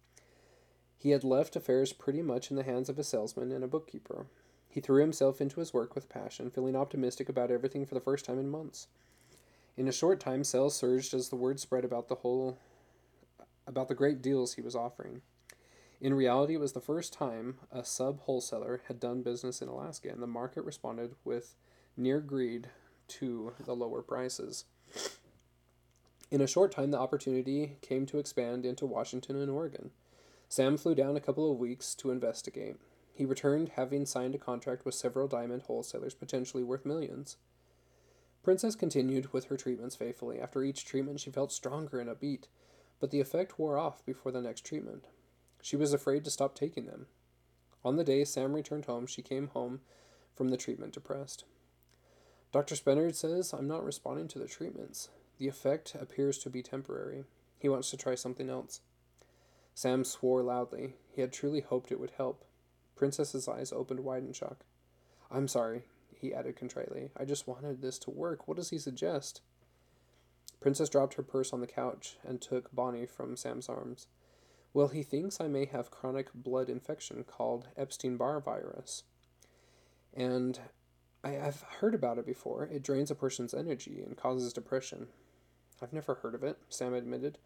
He had left affairs pretty much in the hands of a salesman and a bookkeeper. He threw himself into his work with passion, feeling optimistic about everything for the first time in months. In a short time, sales surged as the word spread about the whole about the great deals he was offering. In reality, it was the first time a sub wholesaler had done business in Alaska, and the market responded with near greed to the lower prices. In a short time, the opportunity came to expand into Washington and Oregon. Sam flew down a couple of weeks to investigate. He returned having signed a contract with several diamond wholesalers potentially worth millions. Princess continued with her treatments faithfully. After each treatment, she felt stronger and upbeat, but the effect wore off before the next treatment. She was afraid to stop taking them. On the day Sam returned home, she came home from the treatment depressed. Dr. Spennard says I'm not responding to the treatments. The effect appears to be temporary. He wants to try something else. Sam swore loudly. He had truly hoped it would help. Princess's eyes opened wide in shock. I'm sorry, he added contritely. I just wanted this to work. What does he suggest? Princess dropped her purse on the couch and took Bonnie from Sam's arms. Well, he thinks I may have chronic blood infection called Epstein Barr virus. And I, have heard about it before. It drains a person's energy and causes depression. I've never heard of it, Sam admitted.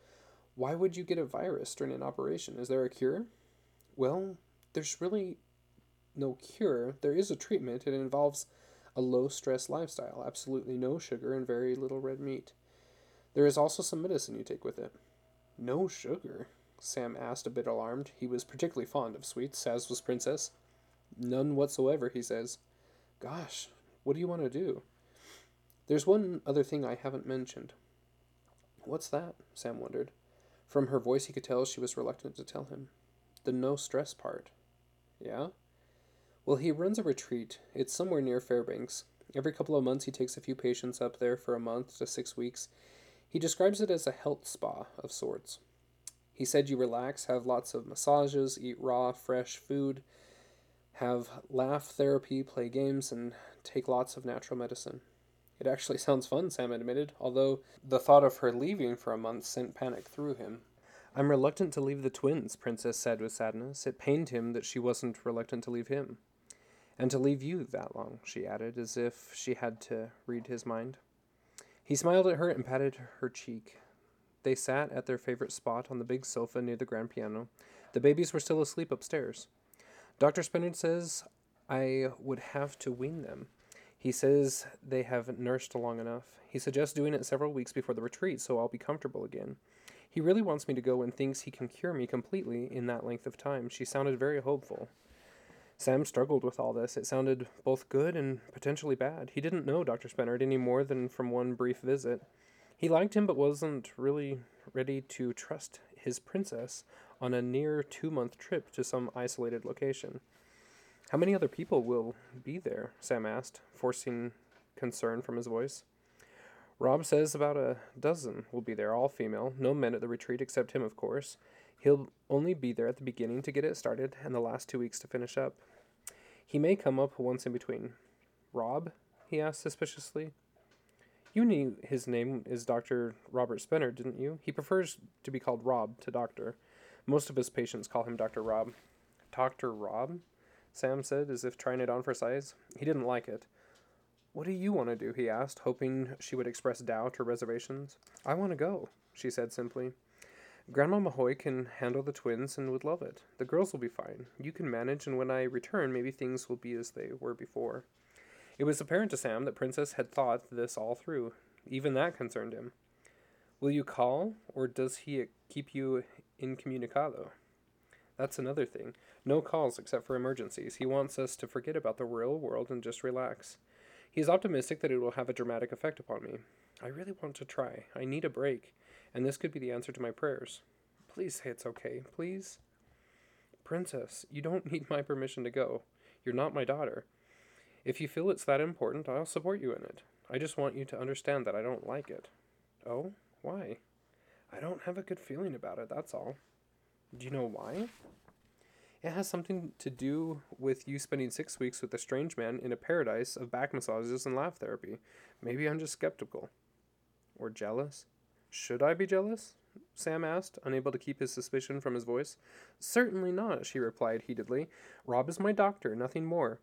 Why would you get a virus during an operation? Is there a cure? Well, there's really no cure. There is a treatment. It involves a low stress lifestyle, absolutely no sugar, and very little red meat. There is also some medicine you take with it. No sugar? Sam asked, a bit alarmed. He was particularly fond of sweets, as was Princess. None whatsoever, he says. Gosh, what do you want to do? There's one other thing I haven't mentioned. What's that? Sam wondered. From her voice, he could tell she was reluctant to tell him. The no stress part. Yeah? Well, he runs a retreat. It's somewhere near Fairbanks. Every couple of months, he takes a few patients up there for a month to six weeks. He describes it as a health spa of sorts. He said you relax, have lots of massages, eat raw, fresh food, have laugh therapy, play games, and take lots of natural medicine. It actually sounds fun, Sam admitted, although the thought of her leaving for a month sent panic through him. I'm reluctant to leave the twins, Princess said with sadness. It pained him that she wasn't reluctant to leave him. And to leave you that long, she added, as if she had to read his mind. He smiled at her and patted her cheek. They sat at their favorite spot on the big sofa near the grand piano. The babies were still asleep upstairs. Dr. Spennard says I would have to wean them. He says they have nursed long enough. He suggests doing it several weeks before the retreat so I'll be comfortable again. He really wants me to go and thinks he can cure me completely in that length of time. She sounded very hopeful. Sam struggled with all this. It sounded both good and potentially bad. He didn't know Dr. Spennard any more than from one brief visit. He liked him but wasn't really ready to trust his princess on a near two month trip to some isolated location. How many other people will be there? Sam asked, forcing concern from his voice. Rob says about a dozen will be there, all female. No men at the retreat except him, of course. He'll only be there at the beginning to get it started and the last two weeks to finish up. He may come up once in between. Rob? he asked suspiciously. You knew his name is Dr. Robert Spennard, didn't you? He prefers to be called Rob to doctor. Most of his patients call him Dr. Rob. Dr. Rob? Sam said, as if trying it on for size. He didn't like it. What do you want to do? he asked, hoping she would express doubt or reservations. I want to go, she said simply. Grandma Mahoy can handle the twins and would love it. The girls will be fine. You can manage, and when I return, maybe things will be as they were before. It was apparent to Sam that Princess had thought this all through. Even that concerned him. Will you call, or does he keep you incommunicado? That's another thing. No calls except for emergencies. He wants us to forget about the real world and just relax. He is optimistic that it will have a dramatic effect upon me. I really want to try. I need a break, and this could be the answer to my prayers. Please say it's okay, please. Princess, you don't need my permission to go. You're not my daughter. If you feel it's that important, I'll support you in it. I just want you to understand that I don't like it. Oh? Why? I don't have a good feeling about it, that's all. Do you know why? It has something to do with you spending six weeks with a strange man in a paradise of back massages and laugh therapy. Maybe I'm just skeptical. Or jealous? Should I be jealous? Sam asked, unable to keep his suspicion from his voice. Certainly not, she replied heatedly. Rob is my doctor, nothing more.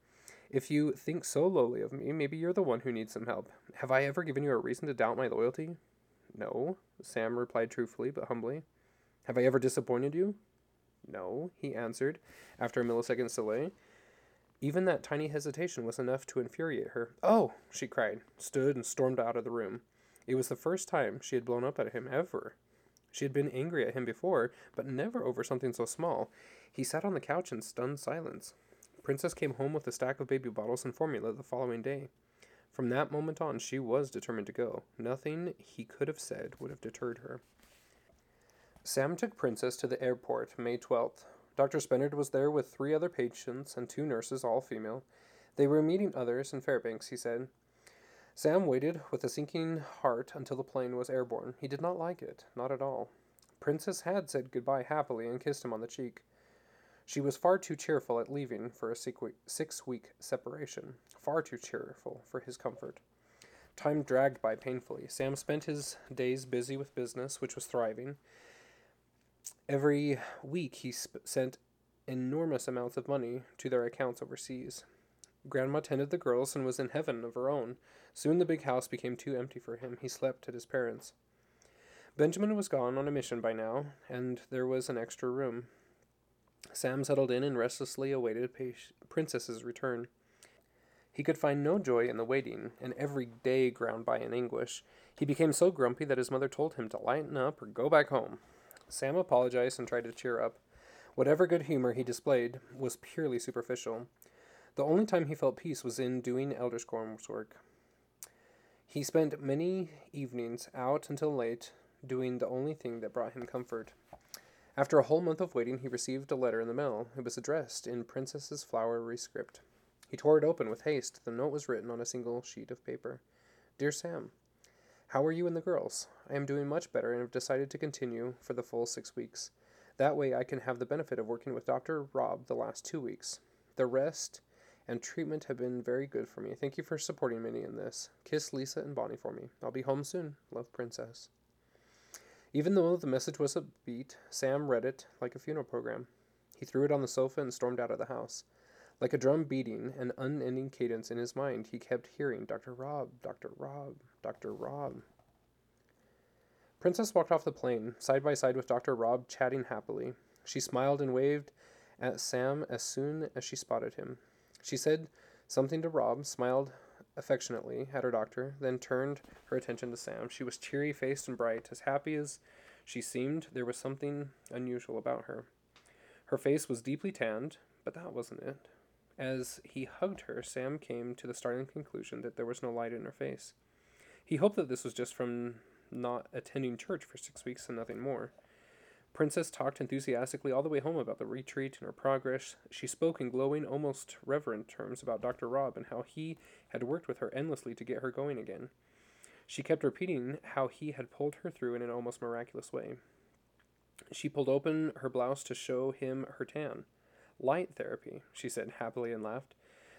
If you think so lowly of me, maybe you're the one who needs some help. Have I ever given you a reason to doubt my loyalty? No, Sam replied truthfully but humbly. Have I ever disappointed you? No, he answered, after a millisecond's delay. Even that tiny hesitation was enough to infuriate her. Oh, she cried, stood, and stormed out of the room. It was the first time she had blown up at him ever. She had been angry at him before, but never over something so small. He sat on the couch in stunned silence. Princess came home with a stack of baby bottles and formula the following day. From that moment on, she was determined to go. Nothing he could have said would have deterred her. Sam took Princess to the airport May 12th. Dr. Spennard was there with three other patients and two nurses, all female. They were meeting others in Fairbanks, he said. Sam waited with a sinking heart until the plane was airborne. He did not like it, not at all. Princess had said goodbye happily and kissed him on the cheek. She was far too cheerful at leaving for a six week separation, far too cheerful for his comfort. Time dragged by painfully. Sam spent his days busy with business, which was thriving. Every week he sp- sent enormous amounts of money to their accounts overseas. Grandma tended the girls and was in heaven of her own. Soon the big house became too empty for him. He slept at his parents'. Benjamin was gone on a mission by now, and there was an extra room. Sam settled in and restlessly awaited Princess's return. He could find no joy in the waiting, and every day ground by in anguish. He became so grumpy that his mother told him to lighten up or go back home. Sam apologized and tried to cheer up. Whatever good humor he displayed was purely superficial. The only time he felt peace was in doing Elder Scrolls work. He spent many evenings out until late, doing the only thing that brought him comfort. After a whole month of waiting, he received a letter in the mail. It was addressed in Princess's flowery script. He tore it open with haste. The note was written on a single sheet of paper. Dear Sam, how are you and the girls? I am doing much better and have decided to continue for the full six weeks. That way I can have the benefit of working with Dr. Rob the last two weeks. The rest and treatment have been very good for me. Thank you for supporting me in this. Kiss Lisa and Bonnie for me. I'll be home soon. Love, Princess. Even though the message was upbeat, Sam read it like a funeral program. He threw it on the sofa and stormed out of the house. Like a drum beating an unending cadence in his mind, he kept hearing Dr. Rob, Dr. Rob, Dr. Rob. Princess walked off the plane, side by side with Dr. Rob, chatting happily. She smiled and waved at Sam as soon as she spotted him. She said something to Rob, smiled affectionately at her doctor, then turned her attention to Sam. She was cheery faced and bright. As happy as she seemed, there was something unusual about her. Her face was deeply tanned, but that wasn't it. As he hugged her, Sam came to the startling conclusion that there was no light in her face. He hoped that this was just from not attending church for six weeks and nothing more. Princess talked enthusiastically all the way home about the retreat and her progress. She spoke in glowing, almost reverent terms about Dr. Rob and how he had worked with her endlessly to get her going again. She kept repeating how he had pulled her through in an almost miraculous way. She pulled open her blouse to show him her tan. Light therapy, she said happily and laughed.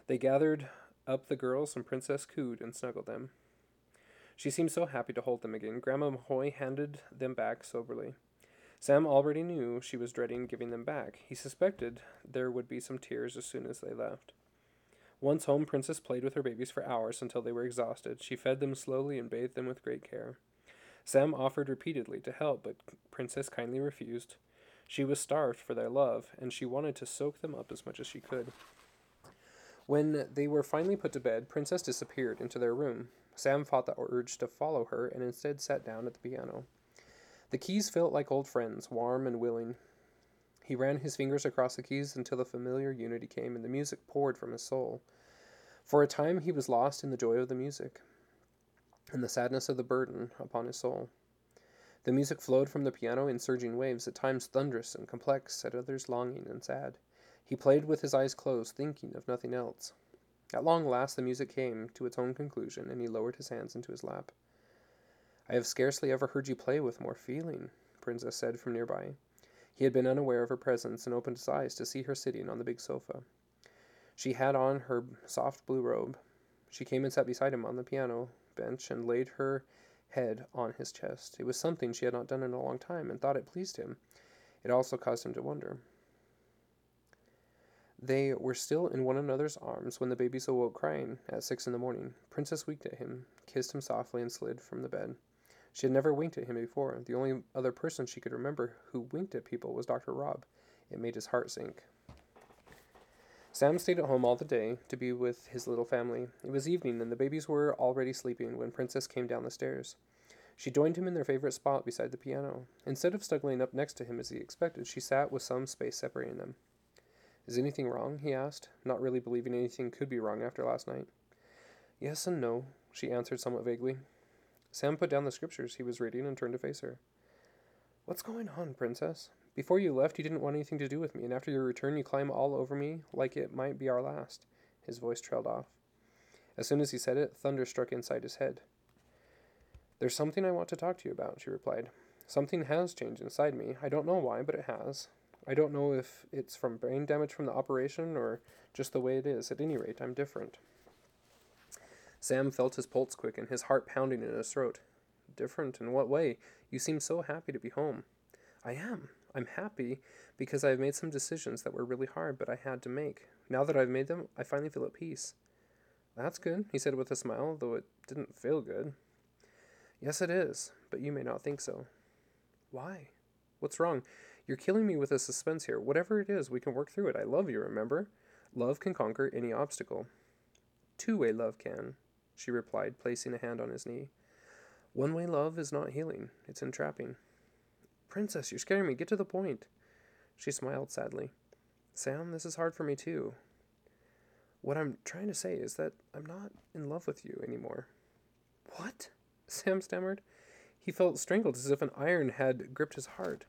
They gathered up the girls, and Princess cooed and snuggled them. She seemed so happy to hold them again. Grandma Mahoy handed them back soberly. Sam already knew she was dreading giving them back. He suspected there would be some tears as soon as they left. Once home, Princess played with her babies for hours until they were exhausted. She fed them slowly and bathed them with great care. Sam offered repeatedly to help, but Princess kindly refused. She was starved for their love, and she wanted to soak them up as much as she could. When they were finally put to bed, Princess disappeared into their room. Sam fought the urge to follow her and instead sat down at the piano. The keys felt like old friends, warm and willing. He ran his fingers across the keys until the familiar unity came and the music poured from his soul. For a time he was lost in the joy of the music and the sadness of the burden upon his soul. The music flowed from the piano in surging waves, at times thunderous and complex, at others longing and sad. He played with his eyes closed, thinking of nothing else. At long last the music came to its own conclusion, and he lowered his hands into his lap. I have scarcely ever heard you play with more feeling, Princess said from nearby. He had been unaware of her presence and opened his eyes to see her sitting on the big sofa. She had on her soft blue robe. She came and sat beside him on the piano bench and laid her head on his chest. It was something she had not done in a long time and thought it pleased him. It also caused him to wonder. They were still in one another's arms when the babies awoke crying at six in the morning. Princess winked at him, kissed him softly, and slid from the bed. She had never winked at him before. The only other person she could remember who winked at people was Dr. Rob. It made his heart sink. Sam stayed at home all the day to be with his little family. It was evening, and the babies were already sleeping when Princess came down the stairs. She joined him in their favorite spot beside the piano. Instead of snuggling up next to him as he expected, she sat with some space separating them. Is anything wrong? he asked, not really believing anything could be wrong after last night. Yes and no, she answered somewhat vaguely. Sam put down the scriptures he was reading and turned to face her. What's going on, Princess? Before you left, you didn't want anything to do with me, and after your return, you climb all over me like it might be our last. His voice trailed off. As soon as he said it, thunder struck inside his head. There's something I want to talk to you about, she replied. Something has changed inside me. I don't know why, but it has. I don't know if it's from brain damage from the operation or just the way it is. At any rate, I'm different. Sam felt his pulse quicken, his heart pounding in his throat. Different in what way? You seem so happy to be home. I am. I'm happy because I've made some decisions that were really hard, but I had to make. Now that I've made them, I finally feel at peace. That's good, he said with a smile, though it didn't feel good. Yes, it is, but you may not think so. Why? What's wrong? You're killing me with a suspense here. Whatever it is, we can work through it. I love you, remember? Love can conquer any obstacle. Two way love can, she replied, placing a hand on his knee. One way love is not healing, it's entrapping. Princess, you're scaring me. Get to the point. She smiled sadly. Sam, this is hard for me too. What I'm trying to say is that I'm not in love with you anymore. What? Sam stammered. He felt strangled as if an iron had gripped his heart.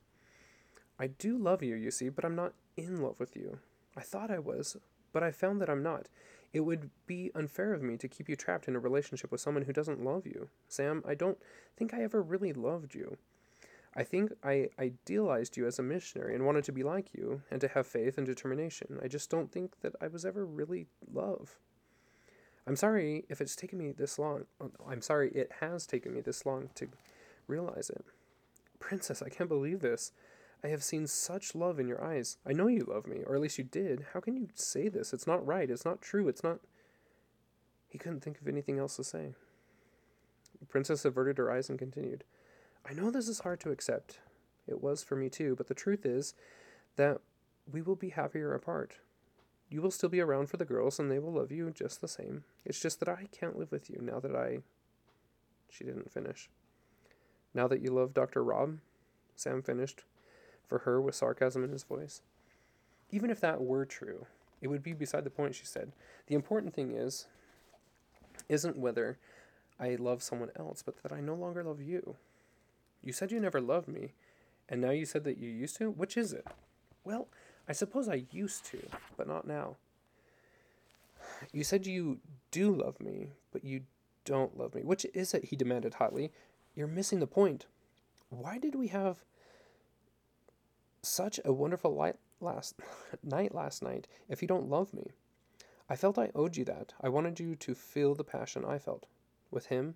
I do love you, you see, but I'm not in love with you. I thought I was, but I found that I'm not. It would be unfair of me to keep you trapped in a relationship with someone who doesn't love you. Sam, I don't think I ever really loved you. I think I idealized you as a missionary and wanted to be like you and to have faith and determination. I just don't think that I was ever really love. I'm sorry if it's taken me this long. I'm sorry it has taken me this long to realize it. Princess, I can't believe this. I have seen such love in your eyes. I know you love me, or at least you did. How can you say this? It's not right. It's not true. It's not. He couldn't think of anything else to say. The princess averted her eyes and continued. I know this is hard to accept. It was for me too, but the truth is that we will be happier apart. You will still be around for the girls, and they will love you just the same. It's just that I can't live with you now that I. She didn't finish. Now that you love Dr. Rob, Sam finished for her with sarcasm in his voice. Even if that were true, it would be beside the point, she said. The important thing is, isn't whether I love someone else, but that I no longer love you. You said you never loved me, and now you said that you used to? Which is it? Well, I suppose I used to, but not now. You said you do love me, but you don't love me. Which is it? He demanded hotly. You're missing the point. Why did we have such a wonderful light last night last night if you don't love me. I felt I owed you that. I wanted you to feel the passion I felt. With him?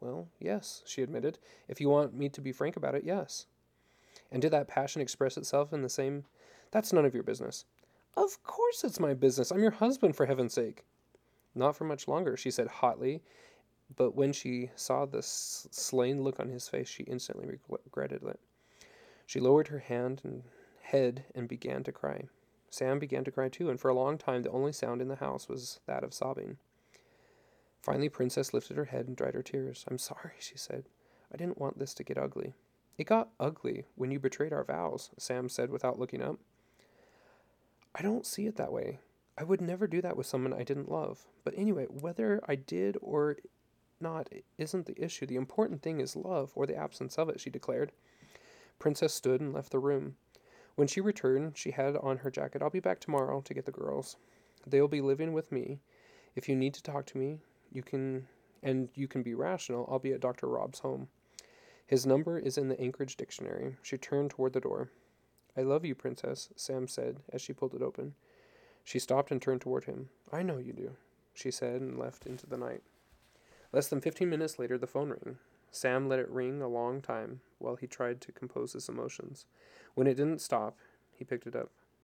Well, yes, she admitted. If you want me to be frank about it, yes. And did that passion express itself in the same. That's none of your business. Of course it's my business. I'm your husband, for heaven's sake. Not for much longer, she said hotly, but when she saw the slain look on his face, she instantly regretted it. She lowered her hand and head and began to cry. Sam began to cry too, and for a long time the only sound in the house was that of sobbing. Finally, Princess lifted her head and dried her tears. I'm sorry, she said. I didn't want this to get ugly. It got ugly when you betrayed our vows, Sam said without looking up. I don't see it that way. I would never do that with someone I didn't love. But anyway, whether I did or not isn't the issue. The important thing is love, or the absence of it, she declared. Princess stood and left the room. When she returned, she had on her jacket. I'll be back tomorrow to get the girls. They'll be living with me. If you need to talk to me, you can, and you can be rational. I'll be at Dr. Rob's home. His number is in the Anchorage dictionary. She turned toward the door. I love you, Princess, Sam said as she pulled it open. She stopped and turned toward him. I know you do, she said and left into the night. Less than fifteen minutes later, the phone rang. Sam let it ring a long time while he tried to compose his emotions. When it didn't stop, he picked it up.